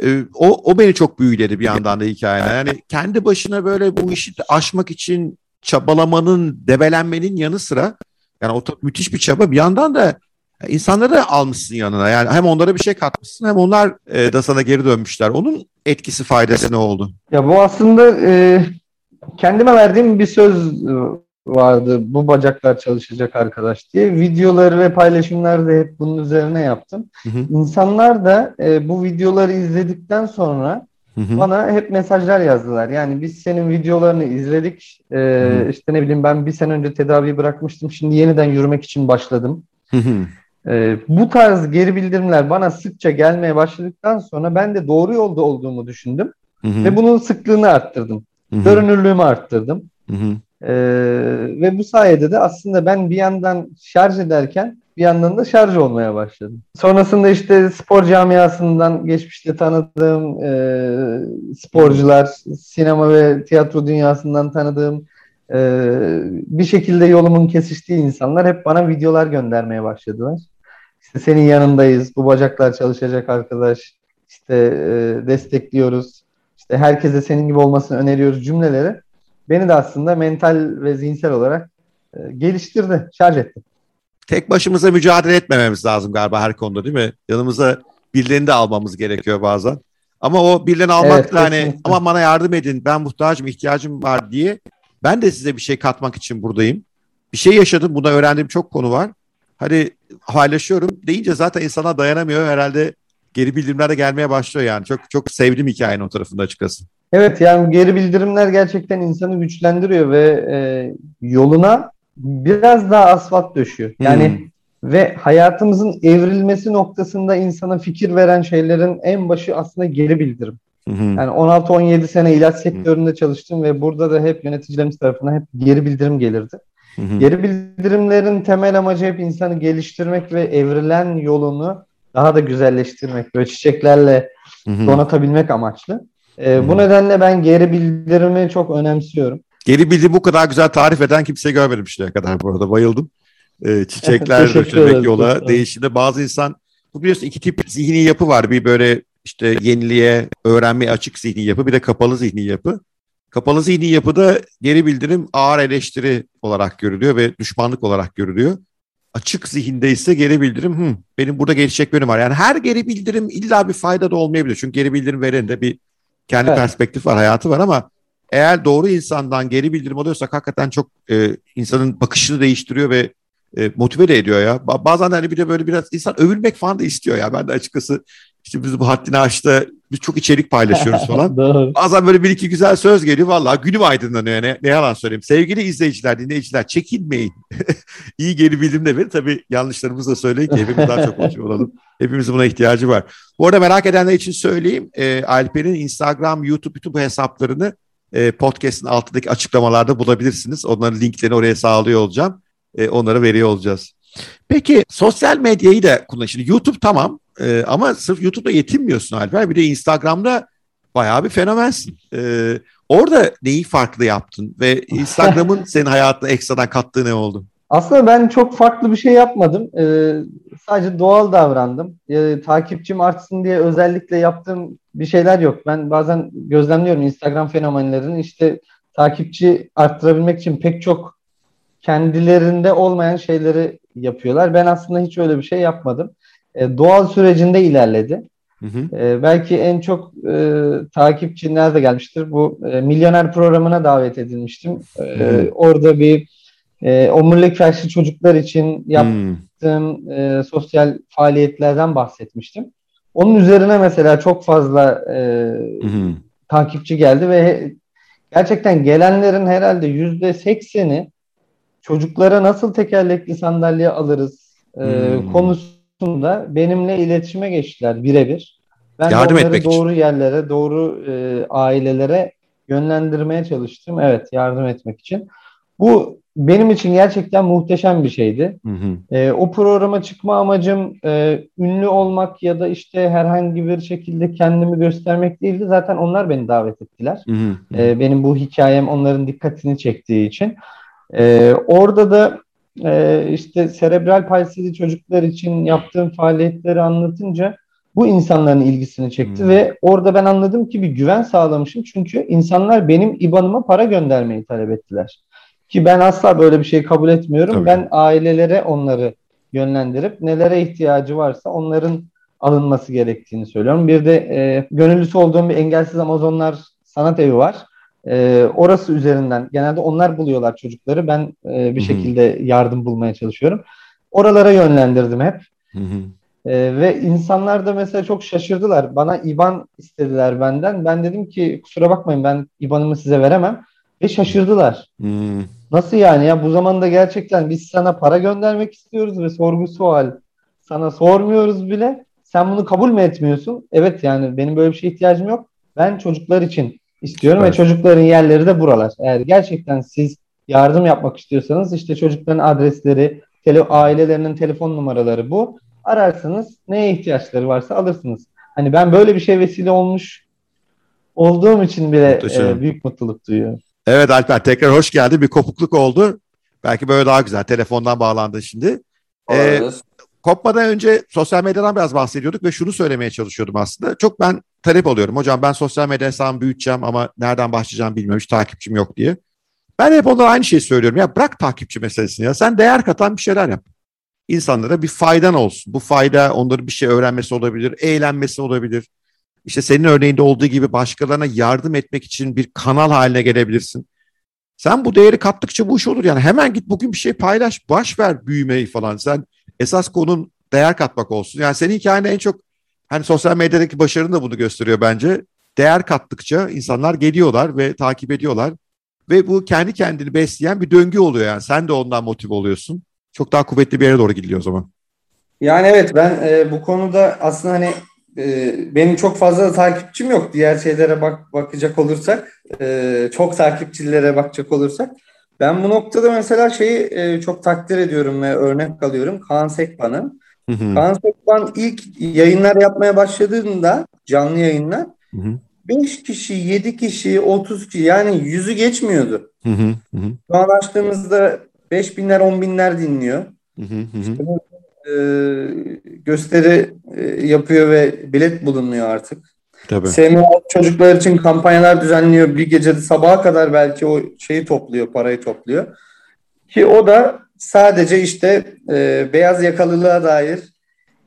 e, o, o beni çok büyüledi bir yandan da hikayene. Yani kendi başına böyle bu işi aşmak için çabalamanın, debelenmenin yanı sıra yani o müthiş bir çaba bir yandan da insanları da almışsın yanına. Yani hem onlara bir şey katmışsın hem onlar e, da sana geri dönmüşler. Onun etkisi faydası ne oldu? Ya bu aslında e, kendime verdiğim bir söz vardı. Bu bacaklar çalışacak arkadaş diye. Videoları ve paylaşımları da hep bunun üzerine yaptım. Hı hı. İnsanlar da e, bu videoları izledikten sonra hı hı. bana hep mesajlar yazdılar. Yani biz senin videolarını izledik. E, hı. İşte ne bileyim ben bir sene önce tedaviyi bırakmıştım. Şimdi yeniden yürümek için başladım. Hı hı. E, bu tarz geri bildirimler bana sıkça gelmeye başladıktan sonra ben de doğru yolda olduğumu düşündüm. Hı hı. Ve bunun sıklığını arttırdım. Hı hı. Görünürlüğümü arttırdım. Hı hı. Ee, ve bu sayede de aslında ben bir yandan şarj ederken bir yandan da şarj olmaya başladım. Sonrasında işte spor camiasından geçmişte tanıdığım e, sporcular, sinema ve tiyatro dünyasından tanıdığım e, bir şekilde yolumun kesiştiği insanlar hep bana videolar göndermeye başladılar. İşte senin yanındayız, bu bacaklar çalışacak arkadaş, işte e, destekliyoruz, işte herkese senin gibi olmasını öneriyoruz cümleleri beni de aslında mental ve zihinsel olarak e, geliştirdi, şarj etti. Tek başımıza mücadele etmememiz lazım galiba her konuda değil mi? Yanımıza birilerini de almamız gerekiyor bazen. Ama o birilerini almak evet, da hani ama bana yardım edin ben muhtacım ihtiyacım var diye ben de size bir şey katmak için buradayım. Bir şey yaşadım buna öğrendiğim çok konu var. Hani paylaşıyorum deyince zaten insana dayanamıyor herhalde geri bildirimler de gelmeye başlıyor yani. Çok çok sevdim hikayenin o tarafında açıkçası. Evet yani geri bildirimler gerçekten insanı güçlendiriyor ve e, yoluna biraz daha asfalt döşüyor. Yani hmm. ve hayatımızın evrilmesi noktasında insana fikir veren şeylerin en başı aslında geri bildirim. Hmm. Yani 16-17 sene ilaç sektöründe hmm. çalıştım ve burada da hep yöneticilerimiz tarafından hep geri bildirim gelirdi. Hmm. Geri bildirimlerin temel amacı hep insanı geliştirmek ve evrilen yolunu daha da güzelleştirmek, böyle çiçeklerle donatabilmek amaçlı. E, bu nedenle ben geri bildirimi çok önemsiyorum. Geri bildirim bu kadar güzel tarif eden kimse görmedim şimdiye kadar bu arada. Bayıldım. E, çiçekler dökülmek yola değişimde bazı insan bu biliyorsun iki tip zihni yapı var. Bir böyle işte yeniliğe, öğrenmeye açık zihni yapı bir de kapalı zihni yapı. Kapalı zihni yapıda geri bildirim ağır eleştiri olarak görülüyor ve düşmanlık olarak görülüyor. Açık zihinde ise geri bildirim Hı, benim burada gelişecek bölüm var. Yani her geri bildirim illa bir fayda da olmayabilir. Çünkü geri bildirim veren de bir kendi evet. perspektif var, hayatı var ama eğer doğru insandan geri bildirim alıyorsak hakikaten çok e, insanın bakışını değiştiriyor ve e, motive de ediyor ya. Bazen hani bir de böyle biraz insan övülmek falan da istiyor ya. Ben de açıkçası işte biz bu haddini aşta biz çok içerik paylaşıyoruz falan. Bazen böyle bir iki güzel söz geliyor. Vallahi günüm aydınlanıyor. Ne, ne yalan söyleyeyim. Sevgili izleyiciler, dinleyiciler çekinmeyin. İyi geri bildirim de verin. Tabii yanlışlarımızı da söyleyin ki hepimiz daha çok motive olalım. Hepimizin buna ihtiyacı var. Bu arada merak edenler için söyleyeyim. E, Alper'in Instagram, YouTube, YouTube hesaplarını e, podcast'ın altındaki açıklamalarda bulabilirsiniz. Onların linklerini oraya sağlıyor olacağım. E, onları veriyor olacağız. Peki sosyal medyayı da kullan. Şimdi YouTube tamam e, ama sırf YouTube'da yetinmiyorsun Alper. Bir de Instagram'da bayağı bir fenomensin. E, orada neyi farklı yaptın ve Instagram'ın senin hayatına ekstradan kattığı ne oldu? Aslında ben çok farklı bir şey yapmadım. Ee, sadece doğal davrandım. Ee, takipçim artsın diye özellikle yaptığım bir şeyler yok. Ben bazen gözlemliyorum Instagram fenomenlerini. İşte takipçi arttırabilmek için pek çok kendilerinde olmayan şeyleri yapıyorlar. Ben aslında hiç öyle bir şey yapmadım. Ee, doğal sürecinde ilerledi. Hı hı. Ee, belki en çok e, takipçi nerede gelmiştir? Bu e, milyoner programına davet edilmiştim. Ee, orada bir e, omurilik felçli çocuklar için yaptığım hmm. e, sosyal faaliyetlerden bahsetmiştim. Onun üzerine mesela çok fazla e, hmm. takipçi geldi ve gerçekten gelenlerin herhalde yüzde sekseni çocuklara nasıl tekerlekli sandalye alırız e, hmm. konusunda benimle iletişime geçtiler birebir. Ben Yardım onları doğru için. yerlere, doğru e, ailelere yönlendirmeye çalıştım. Evet, yardım etmek için. Bu benim için gerçekten muhteşem bir şeydi. Hı hı. E, o programa çıkma amacım e, ünlü olmak ya da işte herhangi bir şekilde kendimi göstermek değildi. Zaten onlar beni davet ettiler. Hı hı. E, benim bu hikayem onların dikkatini çektiği için. E, orada da e, işte serebral palsili çocuklar için yaptığım faaliyetleri anlatınca bu insanların ilgisini çekti hmm. ve orada ben anladım ki bir güven sağlamışım. Çünkü insanlar benim IBAN'ıma para göndermeyi talep ettiler. Ki ben asla böyle bir şey kabul etmiyorum. Tabii. Ben ailelere onları yönlendirip nelere ihtiyacı varsa onların alınması gerektiğini söylüyorum. Bir de e, gönüllüsü olduğum bir engelsiz Amazonlar sanat evi var. E, orası üzerinden genelde onlar buluyorlar çocukları. Ben e, bir Hı-hı. şekilde yardım bulmaya çalışıyorum. Oralara yönlendirdim hep. E, ve insanlar da mesela çok şaşırdılar. Bana IBAN istediler benden. Ben dedim ki kusura bakmayın ben IBAN'ımı size veremem. Ve şaşırdılar. Hmm. Nasıl yani ya bu zamanda gerçekten biz sana para göndermek istiyoruz ve sorgu sual sana sormuyoruz bile. Sen bunu kabul mü etmiyorsun? Evet yani benim böyle bir şeye ihtiyacım yok. Ben çocuklar için istiyorum evet. ve çocukların yerleri de buralar. Eğer gerçekten siz yardım yapmak istiyorsanız işte çocukların adresleri, tele, ailelerinin telefon numaraları bu. Ararsınız neye ihtiyaçları varsa alırsınız. Hani ben böyle bir şey vesile olmuş olduğum için bile e, büyük mutluluk duyuyorum. Evet Alper tekrar hoş geldin. Bir kopukluk oldu. Belki böyle daha güzel. Telefondan bağlandın şimdi. Ee, kopmadan önce sosyal medyadan biraz bahsediyorduk ve şunu söylemeye çalışıyordum aslında. Çok ben talep alıyorum. Hocam ben sosyal medya hesabımı büyüteceğim ama nereden başlayacağım bilmiyorum. Hiç takipçim yok diye. Ben hep onlara aynı şeyi söylüyorum. Ya bırak takipçi meselesini ya. Sen değer katan bir şeyler yap. İnsanlara bir faydan olsun. Bu fayda onların bir şey öğrenmesi olabilir, eğlenmesi olabilir. İşte senin örneğinde olduğu gibi başkalarına yardım etmek için bir kanal haline gelebilirsin. Sen bu değeri kattıkça bu iş olur yani. Hemen git bugün bir şey paylaş, baş ver büyümeyi falan. Sen esas konun değer katmak olsun. Yani senin hikayende en çok hani sosyal medyadaki başarın da bunu gösteriyor bence. Değer kattıkça insanlar geliyorlar ve takip ediyorlar. Ve bu kendi kendini besleyen bir döngü oluyor yani. Sen de ondan motive oluyorsun. Çok daha kuvvetli bir yere doğru gidiyor o zaman. Yani evet ben e, bu konuda aslında hani e, benim çok fazla takipçim yok. Diğer şeylere bak bakacak olursak, e, çok takipçilere bakacak olursak. Ben bu noktada mesela şeyi e, çok takdir ediyorum ve örnek alıyorum. Kaan Sekban'ı. Kaan Sekban ilk yayınlar yapmaya başladığında canlı yayınlar hı hı. 5 kişi, 7 kişi, 30 kişi yani yüzü geçmiyordu. Hı hı hı. Şu an açtığımızda 5 binler, 10 binler dinliyor. Hı hı hı. İşte e, gösteri e, yapıyor ve bilet bulunuyor artık. Tabii. SMA çocuklar için kampanyalar düzenliyor. Bir gecede sabaha kadar belki o şeyi topluyor, parayı topluyor. Ki o da sadece işte e, beyaz yakalılığa dair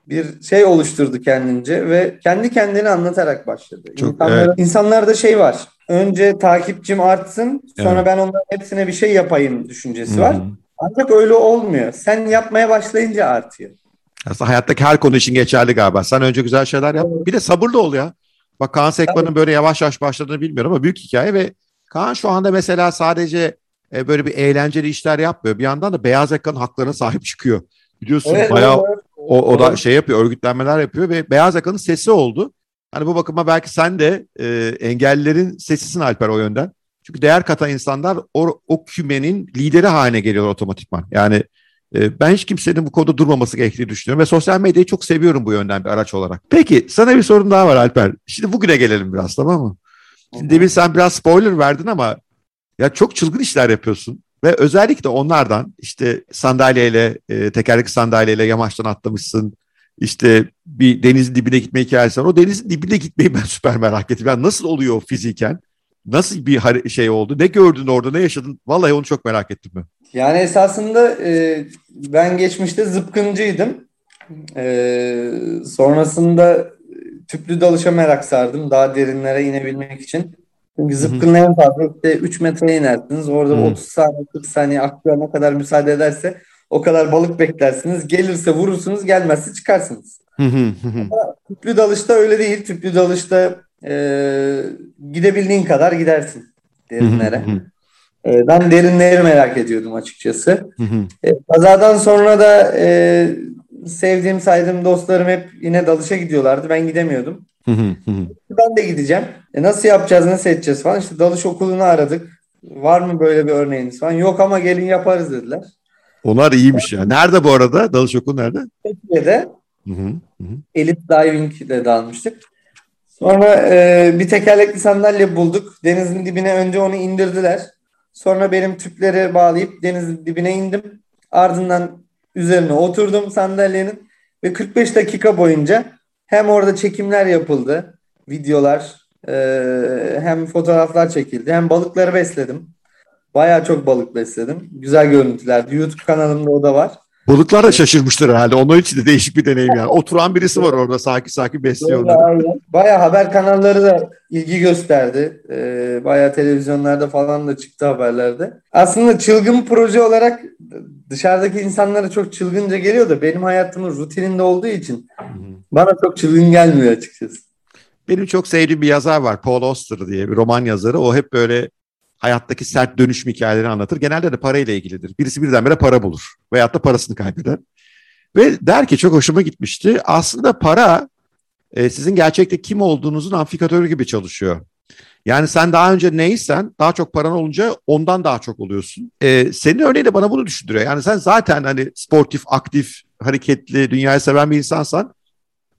bir şey oluşturdu kendince ve kendi kendini anlatarak başladı. Çok, İnsanlar, evet. İnsanlarda şey var. Önce takipçim artsın, sonra evet. ben onların hepsine bir şey yapayım düşüncesi Hı-hı. var. Ancak öyle olmuyor. Sen yapmaya başlayınca artıyor. Aslında hayattaki her konu için geçerli galiba. Sen önce güzel şeyler yap. Bir de sabırlı ol ya. Bak Kaan Sekman'ın böyle yavaş yavaş başladığını bilmiyorum ama büyük hikaye ve Kaan şu anda mesela sadece e, böyle bir eğlenceli işler yapmıyor. Bir yandan da beyaz yakanın haklarına sahip çıkıyor. Biliyorsun evet, bayağı evet, o, o da şey yapıyor, örgütlenmeler yapıyor ve beyaz yakanın sesi oldu. Hani bu bakıma belki sen de e, engellilerin sesisin Alper o yönden. Çünkü değer katan insanlar o, o kümenin lideri haline geliyorlar otomatikman. Yani e, ben hiç kimsenin bu konuda durmaması gerektiğini düşünüyorum ve sosyal medyayı çok seviyorum bu yönden bir araç olarak. Peki sana bir sorun daha var Alper. Şimdi bugüne gelelim biraz tamam mı? Şimdi demin sen biraz spoiler verdin ama ya çok çılgın işler yapıyorsun. Ve özellikle onlardan işte sandalyeyle, e, tekerlekli sandalyeyle yamaçtan atlamışsın. İşte bir denizin dibine gitme hikayesi var. O denizin dibine gitmeyi ben süper merak ettim. Yani nasıl oluyor fiziken? Nasıl bir şey oldu? Ne gördün orada? Ne yaşadın? Vallahi onu çok merak ettim ben. Yani esasında e, ben geçmişte zıpkıncıydım. E, sonrasında tüplü dalışa merak sardım. Daha derinlere inebilmek için. Çünkü zıpkının en fazla işte 3 metreye inersiniz. Orada Hı-hı. 30 saniye 40 saniye akıyor ne kadar müsaade ederse o kadar balık beklersiniz. Gelirse vurursunuz gelmezse çıkarsınız. Ama tüplü dalışta öyle değil. Tüplü dalışta e, gidebildiğin kadar gidersin derinlere. E, ben derinleri merak ediyordum açıkçası. E, kazadan sonra da e, sevdiğim saydığım dostlarım hep yine dalışa gidiyorlardı. Ben gidemiyordum. ben de gideceğim. E, nasıl yapacağız, nasıl edeceğiz falan. İşte dalış okulunu aradık. Var mı böyle bir örneğiniz falan. Yok ama gelin yaparız dediler. Onlar iyiymiş ya. Nerede bu arada? Dalış okulu nerede? Türkiye'de. Elite Diving'de de almıştık. Sonra e, bir tekerlekli sandalye bulduk. Denizin dibine önce onu indirdiler. Sonra benim tüpleri bağlayıp denizin dibine indim. Ardından üzerine oturdum sandalyenin ve 45 dakika boyunca hem orada çekimler yapıldı, videolar, e, hem fotoğraflar çekildi, hem balıkları besledim. Bayağı çok balık besledim. Güzel görüntülerdi. YouTube kanalımda o da var. Balıklar da şaşırmıştır herhalde. Onun için de değişik bir deneyim yani. Oturan birisi var orada sakin sakin besliyor onları. Bayağı haber kanalları da ilgi gösterdi. Ee, bayağı televizyonlarda falan da çıktı haberlerde. Aslında çılgın proje olarak dışarıdaki insanlara çok çılgınca geliyor da benim hayatımın rutininde olduğu için bana çok çılgın gelmiyor açıkçası. Benim çok sevdiğim bir yazar var. Paul Auster diye bir roman yazarı. O hep böyle hayattaki sert dönüşüm hikayelerini anlatır. Genelde de parayla ilgilidir. Birisi birdenbire para bulur veyahut da parasını kaybeder. Ve der ki çok hoşuma gitmişti. Aslında para e, sizin gerçekte kim olduğunuzun amfikatörü gibi çalışıyor. Yani sen daha önce neysen daha çok paran olunca ondan daha çok oluyorsun. E, senin örneğin de bana bunu düşündürüyor. Yani sen zaten hani sportif, aktif, hareketli, dünyayı seven bir insansan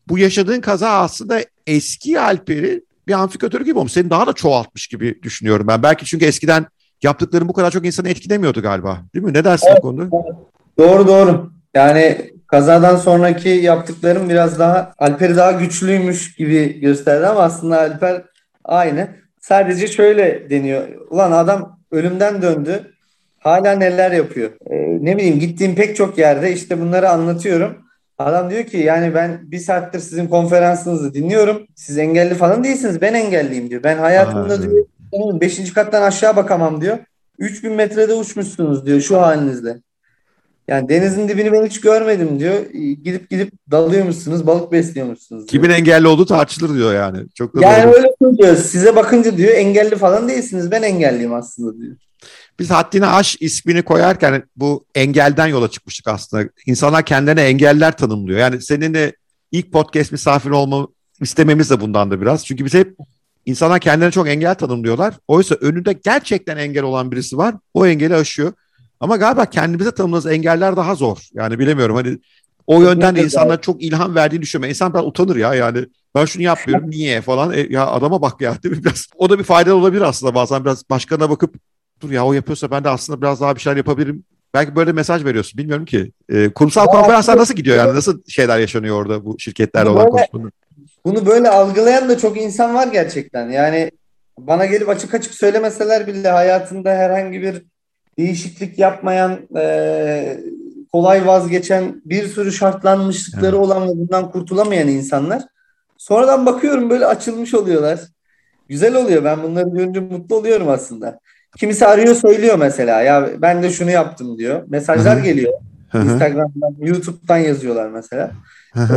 bu yaşadığın kaza aslında eski Alper'i bir amfikatörü gibi olmuş. Seni daha da çoğaltmış gibi düşünüyorum ben. Belki çünkü eskiden yaptıkların bu kadar çok insanı etkilemiyordu galiba. Değil mi? Ne dersin evet, o konuda? Doğru doğru. Yani kazadan sonraki yaptıklarım biraz daha Alper'i daha güçlüymüş gibi gösterdi ama aslında Alper aynı. Sadece şöyle deniyor. Ulan adam ölümden döndü. Hala neler yapıyor? Ee, ne bileyim gittiğim pek çok yerde işte bunları anlatıyorum. Adam diyor ki yani ben bir saattir sizin konferansınızı dinliyorum. Siz engelli falan değilsiniz. Ben engelliyim diyor. Ben hayatımda Aa, diyor beşinci kattan aşağı bakamam diyor. 3000 metrede uçmuşsunuz diyor şu halinizle. Yani denizin dibini ben hiç görmedim diyor. Gidip gidip dalıyormuşsunuz, balık besliyormuşsunuz. Diyor. Kimin engelli olduğu tartışılır diyor yani. Çok da yani doğru. öyle söylüyor. Size bakınca diyor engelli falan değilsiniz. Ben engelliyim aslında diyor. Biz Haddini Aş ismini koyarken bu engelden yola çıkmıştık aslında. İnsanlar kendilerine engeller tanımlıyor. Yani senin de ilk podcast misafir olma istememiz de bundan da biraz. Çünkü biz hep insanlar kendilerine çok engel tanımlıyorlar. Oysa önünde gerçekten engel olan birisi var. O engeli aşıyor. Ama galiba kendimize tanımladığımız engeller daha zor. Yani bilemiyorum hani o yönden de insanlar çok ilham verdiğini düşünüyorum. İnsan biraz utanır ya yani ben şunu yapmıyorum niye falan. E, ya adama bak ya değil mi? Biraz, o da bir faydalı olabilir aslında bazen biraz başkana bakıp dur ya o yapıyorsa ben de aslında biraz daha bir şeyler yapabilirim. Belki böyle mesaj veriyorsun bilmiyorum ki. E, kurumsal konferanslar nasıl gidiyor yani? Nasıl şeyler yaşanıyor orada bu şirketlerle olan konuşmalar? Bunu böyle algılayan da çok insan var gerçekten. Yani bana gelip açık açık söylemeseler bile hayatında herhangi bir değişiklik yapmayan, e, kolay vazgeçen, bir sürü şartlanmışlıkları evet. olan ve bundan kurtulamayan insanlar. Sonradan bakıyorum böyle açılmış oluyorlar. Güzel oluyor. Ben bunları görünce mutlu oluyorum aslında. Kimisi arıyor söylüyor mesela. Ya ben de şunu yaptım diyor. Mesajlar geliyor. Instagram'dan, YouTube'dan yazıyorlar mesela.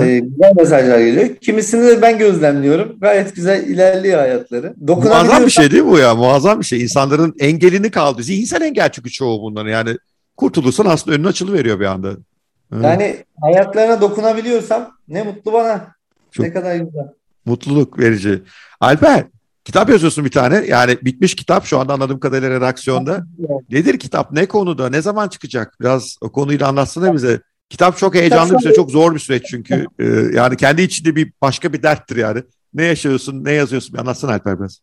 Ee, güzel mesajlar geliyor. Kimisini de ben gözlemliyorum. Gayet güzel ilerliyor hayatları. Muazzam bir şey değil mi bu ya? Muazzam bir şey. İnsanların engelini kaldı. Zihinsel engel çünkü çoğu bunların. Yani kurtulursan aslında önün açılıveriyor bir anda. Evet. Yani hayatlarına dokunabiliyorsam ne mutlu bana. Çok ne kadar güzel. Mutluluk verici. Alper Kitap yazıyorsun bir tane. Yani bitmiş kitap şu anda anladığım kadarıyla redaksiyonda. Nedir kitap? Ne konuda? Ne zaman çıkacak? Biraz o konuyla anlatsana bize. Kitap çok heyecanlı bir süreç, çok zor bir süreç çünkü. Ee, yani kendi içinde bir başka bir derttir yani. Ne yaşıyorsun, ne yazıyorsun? Bir anlatsana Alper biraz.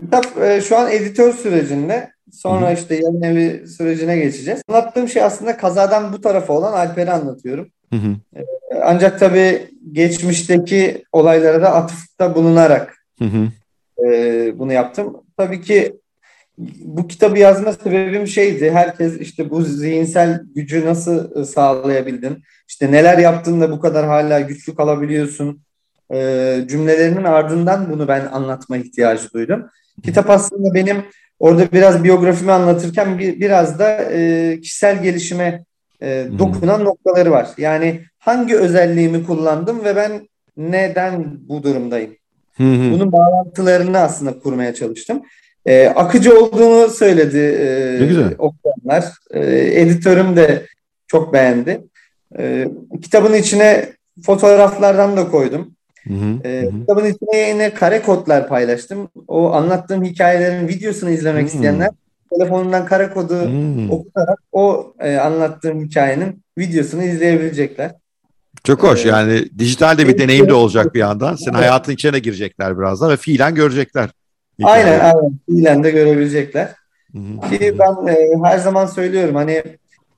Kitap e, şu an editör sürecinde. Sonra Hı-hı. işte yayın evi sürecine geçeceğiz. Anlattığım şey aslında kazadan bu tarafa olan Alper'i anlatıyorum. Hı-hı. E, ancak tabii geçmişteki olaylara da atıfta bulunarak Hı-hı e, bunu yaptım. Tabii ki bu kitabı yazma sebebim şeydi. Herkes işte bu zihinsel gücü nasıl sağlayabildin? İşte neler yaptın da bu kadar hala güçlü kalabiliyorsun? E, cümlelerinin ardından bunu ben anlatma ihtiyacı duydum. Kitap aslında benim orada biraz biyografimi anlatırken bir, biraz da e, kişisel gelişime e, dokunan noktaları var. Yani hangi özelliğimi kullandım ve ben neden bu durumdayım? Hı hı. Bunun bağlantılarını aslında kurmaya çalıştım. Ee, akıcı olduğunu söyledi e, ne güzel. okuyanlar. E, editörüm de çok beğendi. E, kitabın içine fotoğraflardan da koydum. Hı hı, e, hı. Kitabın içine yine kare kodlar paylaştım. O anlattığım hikayelerin videosunu izlemek hı. isteyenler telefonundan kare kodu hı. okutarak o e, anlattığım hikayenin videosunu izleyebilecekler. Çok hoş ee, yani dijital de bir deneyim de olacak bir yandan. Senin hayatın içine girecekler birazdan ve fiilen görecekler. Aynen aynen fiilen de görebilecekler. Ki ben e, her zaman söylüyorum hani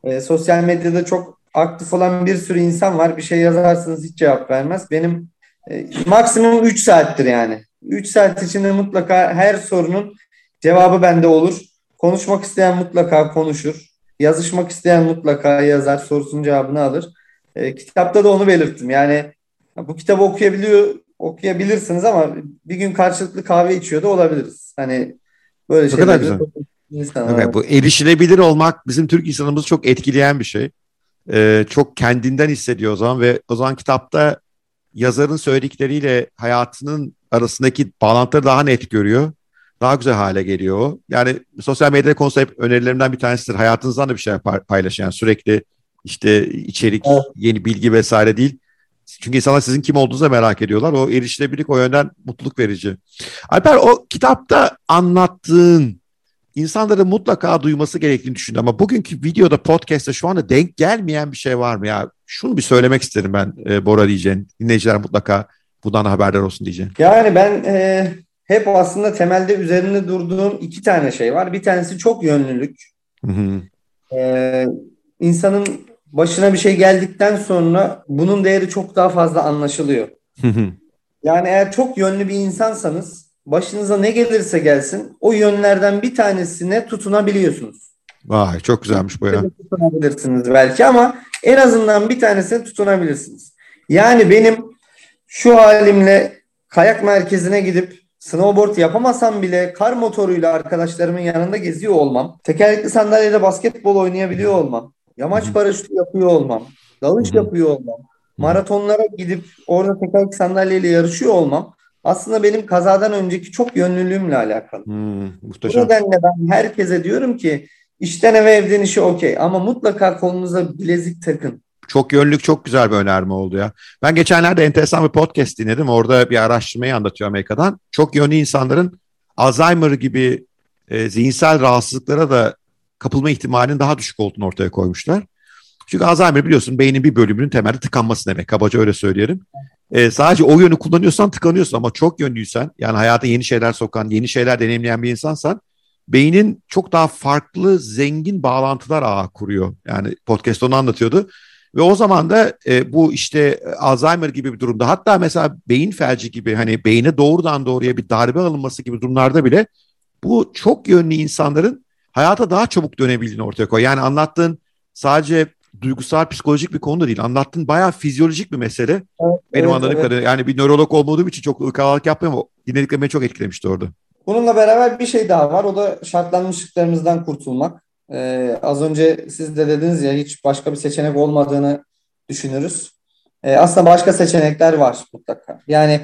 e, sosyal medyada çok aktif olan bir sürü insan var. Bir şey yazarsınız hiç cevap vermez. Benim e, maksimum 3 saattir yani. 3 saat içinde mutlaka her sorunun cevabı bende olur. Konuşmak isteyen mutlaka konuşur. Yazışmak isteyen mutlaka yazar. Sorusunun cevabını alır. E, kitapta da onu belirttim. Yani bu kitabı okuyabiliyor okuyabilirsiniz ama bir gün karşılıklı kahve içiyor da olabiliriz. Hani böyle ne kadar güzel. Evet, bu erişilebilir olmak bizim Türk insanımızı çok etkileyen bir şey. Ee, çok kendinden hissediyor o zaman ve o zaman kitapta yazarın söyledikleriyle hayatının arasındaki bağlantıları daha net görüyor. Daha güzel hale geliyor o. Yani sosyal medya konusu hep önerilerimden bir tanesidir. Hayatınızdan da bir şey paylaşın. Yani sürekli işte içerik, evet. yeni bilgi vesaire değil. Çünkü insanlar sizin kim olduğunuzu da merak ediyorlar. O erişilebilirlik o yönden mutluluk verici. Alper o kitapta anlattığın insanların mutlaka duyması gerektiğini düşündüm. Ama bugünkü videoda, podcast'ta şu anda denk gelmeyen bir şey var mı ya? Şunu bir söylemek isterim ben e, Bora diyeceğin. Dinleyiciler mutlaka bundan haberdar olsun diyeceğim. Yani ben e, hep aslında temelde üzerinde durduğum iki tane şey var. Bir tanesi çok yönlülük. Hı hı. E, insanın başına bir şey geldikten sonra bunun değeri çok daha fazla anlaşılıyor. yani eğer çok yönlü bir insansanız başınıza ne gelirse gelsin o yönlerden bir tanesine tutunabiliyorsunuz. Vay çok güzelmiş bu ya. Tutunabilirsiniz belki ama en azından bir tanesine tutunabilirsiniz. Yani benim şu halimle kayak merkezine gidip snowboard yapamasam bile kar motoruyla arkadaşlarımın yanında geziyor olmam, tekerlekli sandalyede basketbol oynayabiliyor olmam, Yamaç paraşütü yapıyor olmam. Dalış yapıyor olmam. Maratonlara gidip orada tekerlek sandalyeyle yarışıyor olmam aslında benim kazadan önceki çok yönlülüğümle alakalı. Hmm, Bu nedenle ben herkese diyorum ki işten eve evden işe okey ama mutlaka kolunuza bilezik takın. Çok yönlülük çok güzel bir önerme oldu ya. Ben geçenlerde enteresan bir podcast dinledim. Orada bir araştırmayı anlatıyor Amerika'dan. Çok yönlü insanların Alzheimer gibi e, zihinsel rahatsızlıklara da kapılma ihtimalinin daha düşük olduğunu ortaya koymuşlar. Çünkü Alzheimer biliyorsun beynin bir bölümünün temelde tıkanması demek. Kabaca öyle söyleyelim. Ee, sadece o yönü kullanıyorsan tıkanıyorsun ama çok yönlüysen yani hayata yeni şeyler sokan, yeni şeyler deneyimleyen bir insansan beynin çok daha farklı, zengin bağlantılar ağı kuruyor. Yani podcast onu anlatıyordu. Ve o zaman da e, bu işte Alzheimer gibi bir durumda hatta mesela beyin felci gibi hani beyine doğrudan doğruya bir darbe alınması gibi durumlarda bile bu çok yönlü insanların hayata daha çabuk dönebildiğini ortaya koy. Yani anlattığın sadece duygusal psikolojik bir konu da değil. Anlattığın bayağı fizyolojik bir mesele. Evet, Benim evet, anladığım evet. kadarıyla. Yani bir nörolog olmadığım için çok ırkalalık yapmıyorum ama dinlediklerim beni çok etkilemişti orada. Bununla beraber bir şey daha var. O da şartlanmışlıklarımızdan kurtulmak. Ee, az önce siz de dediniz ya hiç başka bir seçenek olmadığını düşünürüz. Ee, aslında başka seçenekler var mutlaka. Yani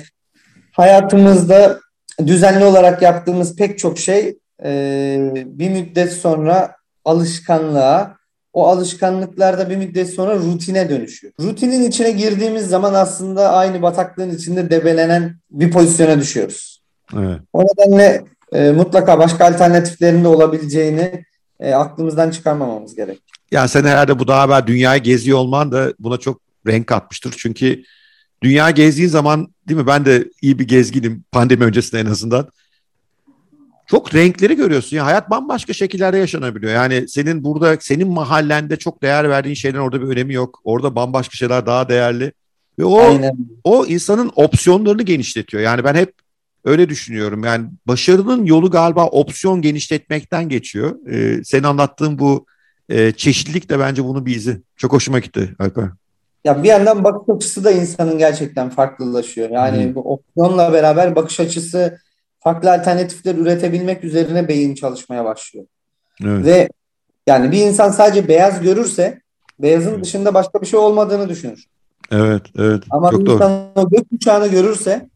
hayatımızda düzenli olarak yaptığımız pek çok şey e, bir müddet sonra alışkanlığa, o alışkanlıklarda bir müddet sonra rutine dönüşüyor. Rutinin içine girdiğimiz zaman aslında aynı bataklığın içinde debelenen bir pozisyona düşüyoruz. Evet. O nedenle e, mutlaka başka alternatiflerin de olabileceğini e, aklımızdan çıkarmamamız gerek. Yani sen herhalde bu daha evvel dünyayı geziyor olman da buna çok renk katmıştır. Çünkü dünya gezdiğin zaman değil mi ben de iyi bir gezginim pandemi öncesinde en azından çok renkleri görüyorsun. Ya hayat bambaşka şekillerde yaşanabiliyor. Yani senin burada senin mahallende çok değer verdiğin şeylerin orada bir önemi yok. Orada bambaşka şeyler daha değerli. Ve o Aynen. o insanın opsiyonlarını genişletiyor. Yani ben hep öyle düşünüyorum. Yani başarının yolu galiba opsiyon genişletmekten geçiyor. Ee, senin anlattığın bu e, çeşitlilik de bence bunun bir izi. Çok hoşuma gitti Alper. Ya bir yandan bakış açısı da insanın gerçekten farklılaşıyor. Yani hmm. bu opsiyonla beraber bakış açısı farklı alternatifler üretebilmek üzerine beyin çalışmaya başlıyor. Evet. Ve yani bir insan sadece beyaz görürse beyazın dışında başka bir şey olmadığını düşünür. Evet, evet. Ama Çok bir doğru. insan o gökkuşağını görürse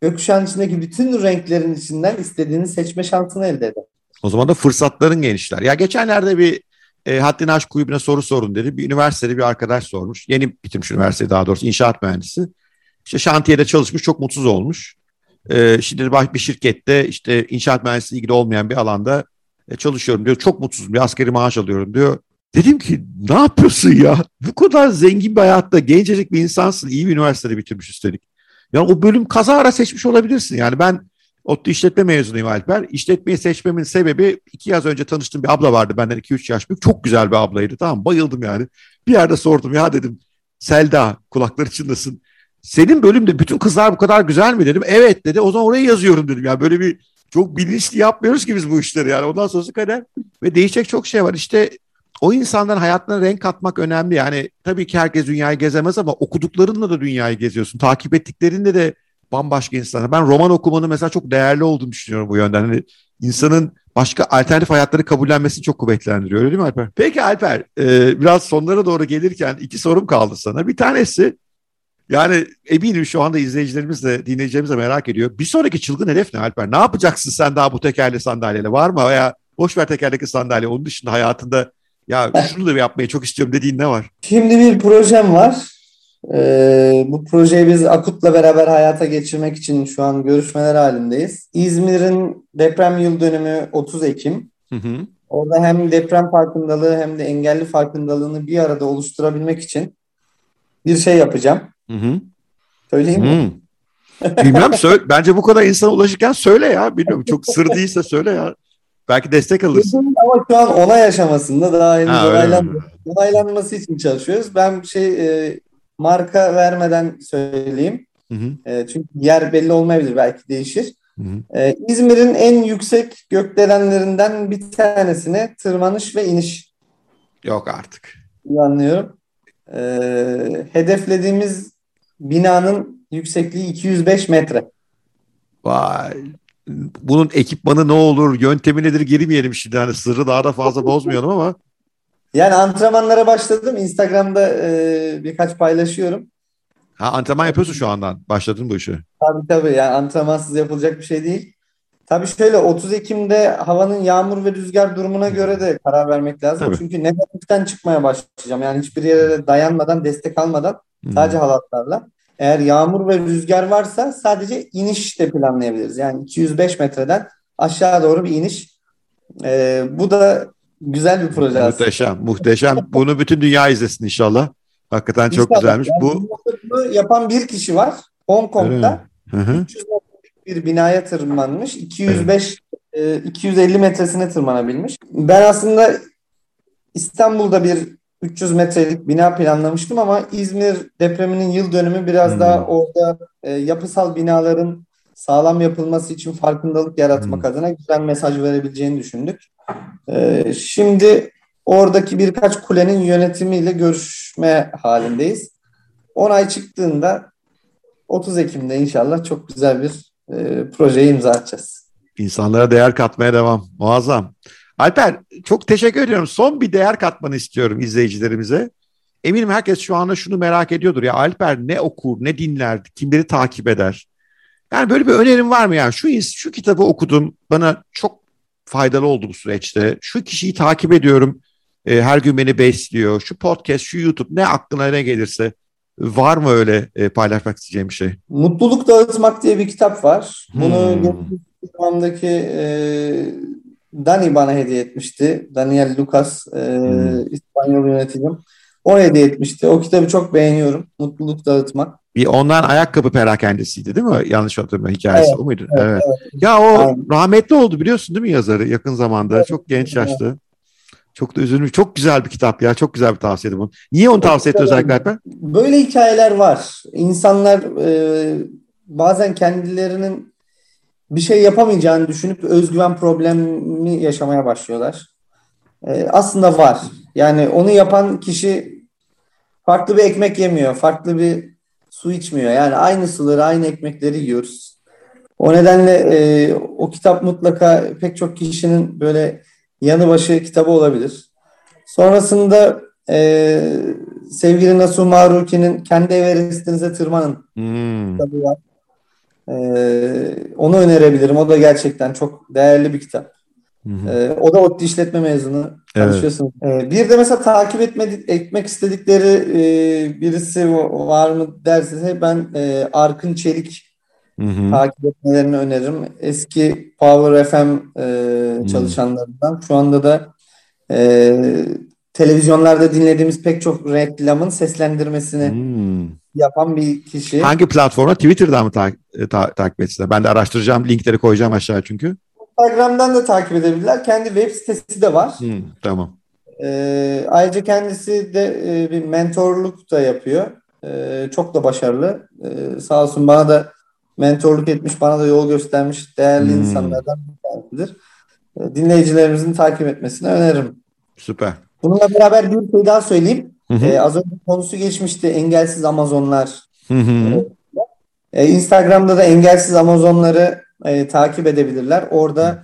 gökkuşağının içindeki bütün renklerin içinden istediğini seçme şansını elde eder. O zaman da fırsatların genişler. Ya geçenlerde bir e, Haddini Aşk Kulübü'ne soru sorun dedi. Bir üniversitede bir arkadaş sormuş. Yeni bitirmiş üniversite daha doğrusu inşaat mühendisi. İşte şantiyede çalışmış çok mutsuz olmuş. E, şimdi bir şirkette işte inşaat mühendisliği ilgili olmayan bir alanda e, çalışıyorum diyor. Çok mutsuzum bir askeri maaş alıyorum diyor. Dedim ki ne yapıyorsun ya? Bu kadar zengin bir hayatta gencecik bir insansın. iyi bir üniversitede bitirmiş üstelik. Ya o bölüm kazara seçmiş olabilirsin. Yani ben ODTÜ işletme mezunuyum Alper. İşletmeyi seçmemin sebebi iki yaz önce tanıştığım bir abla vardı benden 2-3 yaş büyük. Çok güzel bir ablaydı tamam bayıldım yani. Bir yerde sordum ya dedim Selda kulakları çınlasın. Senin bölümde bütün kızlar bu kadar güzel mi dedim. Evet dedi o zaman oraya yazıyorum dedim. Yani böyle bir çok bilinçli yapmıyoruz ki biz bu işleri yani. Ondan sonrası kader. Ve değişecek çok şey var. İşte o insanların hayatına renk katmak önemli. Yani tabii ki herkes dünyayı gezemez ama okuduklarınla da dünyayı geziyorsun. Takip ettiklerinde de bambaşka insanlar. Ben roman okumanın mesela çok değerli olduğunu düşünüyorum bu yönden. Hani insanın başka alternatif hayatları kabullenmesini çok kuvvetlendiriyor. Öyle değil mi Alper? Peki Alper, e, biraz sonlara doğru gelirken iki sorum kaldı sana. Bir tanesi, yani eminim şu anda izleyicilerimiz de dinleyicilerimiz de merak ediyor. Bir sonraki çılgın hedef ne Alper? Ne yapacaksın sen daha bu tekerli sandalyeyle? Var mı? Veya boş ver tekerlekli sandalye. Onun dışında hayatında ya şunu da yapmayı çok istiyorum dediğin ne var? Şimdi bir projem var. Ee, bu projeyi biz Akut'la beraber hayata geçirmek için şu an görüşmeler halindeyiz. İzmir'in deprem yıl dönümü 30 Ekim. Hı hı. Orada hem deprem farkındalığı hem de engelli farkındalığını bir arada oluşturabilmek için bir şey yapacağım. Hı hı. Söyleyeyim mi? Bilmem söyle. Bence bu kadar insana ulaşırken söyle ya. Bilmiyorum çok sır değilse söyle ya. Belki destek alırsın. Ama şu an onay aşamasında daha henüz ha, onaylan onaylanması için çalışıyoruz. Ben şey e, marka vermeden söyleyeyim. Hı hı. E, çünkü yer belli olmayabilir belki değişir. Hı hı. E, İzmir'in en yüksek gökdelenlerinden bir tanesine tırmanış ve iniş. Yok artık. Anlıyorum. E, hedeflediğimiz binanın yüksekliği 205 metre. Vay. Bunun ekipmanı ne olur, yöntemi nedir girmeyelim şimdi. Hani sırrı daha da fazla bozmayalım ama. Yani antrenmanlara başladım. Instagram'da e, birkaç paylaşıyorum. Ha antrenman yapıyorsun şu andan. Başladın bu işi. Tabii tabii. Yani antrenmansız yapılacak bir şey değil. Tabii şöyle 30 Ekim'de havanın yağmur ve rüzgar durumuna göre de karar vermek lazım. Tabii. Çünkü negatiften çıkmaya başlayacağım. Yani hiçbir yere dayanmadan, destek almadan sadece halatlarla. Eğer yağmur ve rüzgar varsa sadece iniş de planlayabiliriz. Yani 205 metreden aşağı doğru bir iniş. Ee, bu da güzel bir proje aslında. Muhteşem, muhteşem. Bunu bütün dünya izlesin inşallah. Hakikaten çok inşallah. güzelmiş. Yani bu bunu yapan bir kişi var Hong Kong'da. Hı hı. 300 metrelik bir binaya tırmanmış. 205 evet. e, 250 metresine tırmanabilmiş. Ben aslında İstanbul'da bir 300 metrelik bina planlamıştım ama İzmir depreminin yıl dönümü biraz hmm. daha orada e, yapısal binaların sağlam yapılması için farkındalık yaratmak hmm. adına güzel mesaj verebileceğini düşündük. E, şimdi oradaki birkaç kulenin yönetimiyle görüşme halindeyiz. Onay çıktığında 30 Ekim'de inşallah çok güzel bir e, projeye imza atacağız. İnsanlara değer katmaya devam. Muazzam. Alper çok teşekkür ediyorum. Son bir değer katmanı istiyorum izleyicilerimize. Eminim herkes şu anda şunu merak ediyordur. Ya Alper ne okur, ne dinler, kimleri takip eder? Yani böyle bir önerim var mı yani? Şu, şu kitabı okudum, bana çok faydalı oldu bu süreçte. Şu kişiyi takip ediyorum, e, her gün beni besliyor. Şu podcast, şu YouTube ne aklına ne gelirse. Var mı öyle e, paylaşmak isteyeceğim bir şey? Mutluluk Dağıtmak diye bir kitap var. Bunu hmm. zamandaki e, Dani bana hediye etmişti. Daniel Lucas, e, hmm. İspanyol yöneticim. O hediye etmişti. O kitabı çok beğeniyorum. Mutluluk dağıtmak. Bir ondan ayakkabı perakendesiydi değil mi? Yanlış hatırlamıyorum hikayesi evet, o muydu? Evet, evet. evet. Ya o Aynen. rahmetli oldu biliyorsun değil mi yazarı yakın zamanda? Evet, çok genç yaşta. Evet. Çok da üzülmüş. Çok güzel bir kitap ya. Çok güzel bir tavsiye bu. Niye onu tavsiye etti özellikle Alper? Böyle hikayeler var. İnsanlar e, bazen kendilerinin bir şey yapamayacağını düşünüp özgüven problemi yaşamaya başlıyorlar. Ee, aslında var. Yani onu yapan kişi farklı bir ekmek yemiyor, farklı bir su içmiyor. Yani aynı suları, aynı ekmekleri yiyoruz. O nedenle e, o kitap mutlaka pek çok kişinin böyle yanı başı kitabı olabilir. Sonrasında e, sevgili Nasuh Maruki'nin Kendi Everest'inize Tırmanın hmm. kitabı var. Ee, onu önerebilirim. O da gerçekten çok değerli bir kitap. Hı hı. Ee, o da ODTÜ işletme mezunu. Evet. Ee, bir de mesela takip etmedik, etmek istedikleri e, birisi var mı derseniz ben e, Arkın Çelik hı hı. takip etmelerini öneririm. Eski Power FM e, çalışanlarından. Şu anda da e, televizyonlarda dinlediğimiz pek çok reklamın seslendirmesini hmm. Yapan bir kişi. Hangi platformda? Twitter'dan mı ta- e, ta- takip etsinler? Ben de araştıracağım. Linkleri koyacağım aşağı çünkü. Instagram'dan da takip edebilirler. Kendi web sitesi de var. Hmm, tamam. Ee, ayrıca kendisi de e, bir mentorluk da yapıyor. Ee, çok da başarılı. Ee, sağ olsun bana da mentorluk etmiş, bana da yol göstermiş değerli Hmm. insanlardan bir tanesidir. Ee, dinleyicilerimizin takip etmesini öneririm. Süper. Bununla beraber bir şey daha söyleyeyim. Hı hı. Ee, az önce konusu geçmişti. Engelsiz Amazonlar. Hı hı. Ee, Instagram'da da engelsiz Amazonları e, takip edebilirler. Orada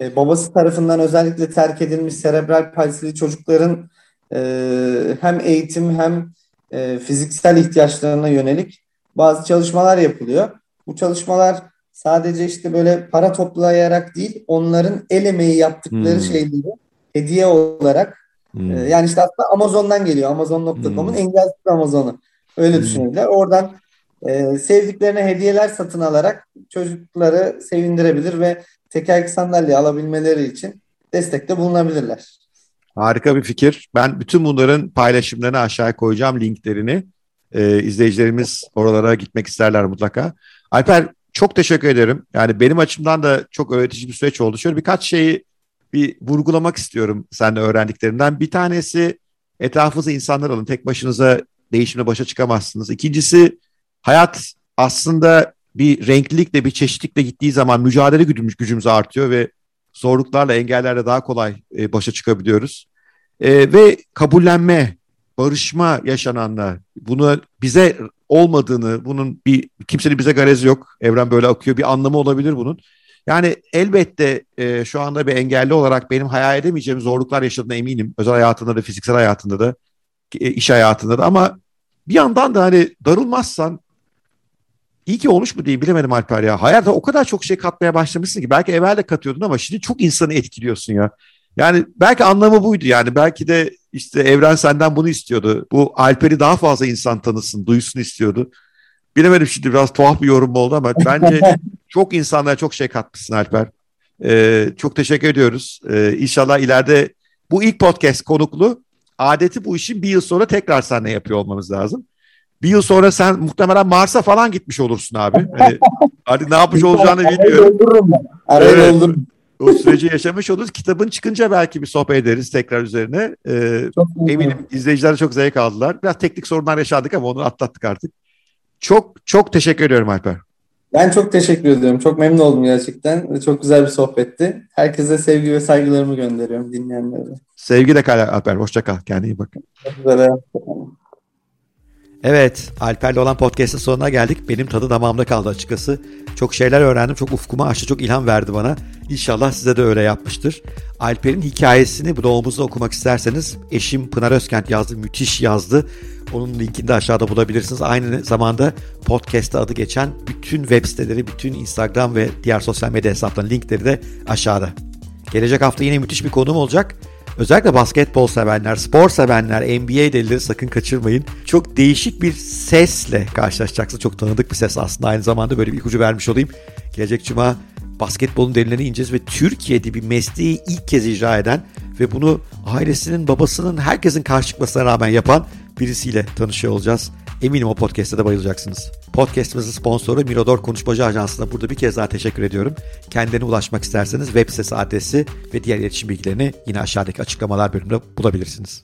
e, babası tarafından özellikle terk edilmiş serebral palsili çocukların e, hem eğitim hem e, fiziksel ihtiyaçlarına yönelik bazı çalışmalar yapılıyor. Bu çalışmalar sadece işte böyle para toplayarak değil, onların el emeği yaptıkları Hmm. şeyleri hediye olarak Hmm. ee, Yani işte aslında Amazon'dan geliyor. Amazon.com'un Hmm. engelsiz Amazon'u. Öyle Hmm. düşünebilirler. Oradan e, sevdiklerine hediyeler satın alarak çocukları sevindirebilir ve tekerlekli sandalye alabilmeleri için destekte bulunabilirler. Harika bir fikir. Ben bütün bunların paylaşımlarını aşağıya koyacağım linklerini. Ee, izleyicilerimiz oralara gitmek isterler mutlaka. Alper çok teşekkür ederim. Yani benim açımdan da çok öğretici bir süreç oldu. Şöyle birkaç şeyi bir vurgulamak istiyorum senden öğrendiklerinden. Bir tanesi etrafınıza insanlar alın. Tek başınıza değişimle başa çıkamazsınız. İkincisi hayat aslında bir renklilikle bir çeşitlikle gittiği zaman mücadele gücümüz, gücümüz artıyor ve zorluklarla engellerle daha kolay e, başa çıkabiliyoruz. E, ve kabullenme, barışma yaşananla bunu bize olmadığını, bunun bir kimsenin bize garezi yok. Evren böyle akıyor. Bir anlamı olabilir bunun. Yani elbette e, şu anda bir engelli olarak benim hayal edemeyeceğim zorluklar yaşadığına eminim. Özel hayatında da, fiziksel hayatında da, e, iş hayatında da ama bir yandan da hani darılmazsan iyi ki olmuş mu diyeyim bilemedim Alper ya. Hayata o kadar çok şey katmaya başlamışsın ki belki evvel de katıyordun ama şimdi çok insanı etkiliyorsun ya. Yani belki anlamı buydu yani belki de işte evren senden bunu istiyordu. Bu Alper'i daha fazla insan tanısın, duysun istiyordu. Bilemedim şimdi biraz tuhaf bir yorum oldu ama bence çok insanlara çok şey katmışsın Alper. Ee, çok teşekkür ediyoruz. Ee, inşallah ileride bu ilk podcast konuklu adeti bu işin bir yıl sonra tekrar seninle yapıyor olmamız lazım. Bir yıl sonra sen muhtemelen Mars'a falan gitmiş olursun abi. Hani artık ne yapmış olacağını ben. Arayı Evet. doldururum. O süreci yaşamış oluruz. Kitabın çıkınca belki bir sohbet ederiz tekrar üzerine. Ee, Çok eminim izleyiciler de çok zevk aldılar. Biraz teknik sorunlar yaşadık ama onu atlattık artık. Çok çok teşekkür ediyorum Alper. Ben çok teşekkür ediyorum. Çok memnun oldum gerçekten. Çok güzel bir sohbetti. Herkese sevgi ve saygılarımı gönderiyorum dinleyenlere. Sevgiyle kal Alper. Hoşça kal. Kendine iyi bak. Evet, Alper'le olan podcast'ın sonuna geldik. Benim tadı damağımda kaldı açıkçası. Çok şeyler öğrendim, çok ufkumu açtı, çok ilham verdi bana. İnşallah size de öyle yapmıştır. Alper'in hikayesini blogumuzda okumak isterseniz eşim Pınar Özkent yazdı, müthiş yazdı. Onun linkini de aşağıda bulabilirsiniz. Aynı zamanda podcast'ta adı geçen bütün web siteleri, bütün Instagram ve diğer sosyal medya hesaplarının linkleri de aşağıda. Gelecek hafta yine müthiş bir konum olacak. Özellikle basketbol sevenler, spor sevenler, NBA delileri sakın kaçırmayın. Çok değişik bir sesle karşılaşacaksınız. Çok tanıdık bir ses aslında. Aynı zamanda böyle bir ipucu vermiş olayım. Gelecek cuma basketbolun derinlerine ineceğiz ve Türkiye'de bir mesleği ilk kez icra eden ve bunu ailesinin, babasının, herkesin karşı çıkmasına rağmen yapan birisiyle tanışıyor olacağız. Eminim o podcast'te de bayılacaksınız. Podcast'ımızın sponsoru Mirador Konuşmacı Ajansı'na burada bir kez daha teşekkür ediyorum. Kendilerine ulaşmak isterseniz web sitesi adresi ve diğer iletişim bilgilerini yine aşağıdaki açıklamalar bölümünde bulabilirsiniz.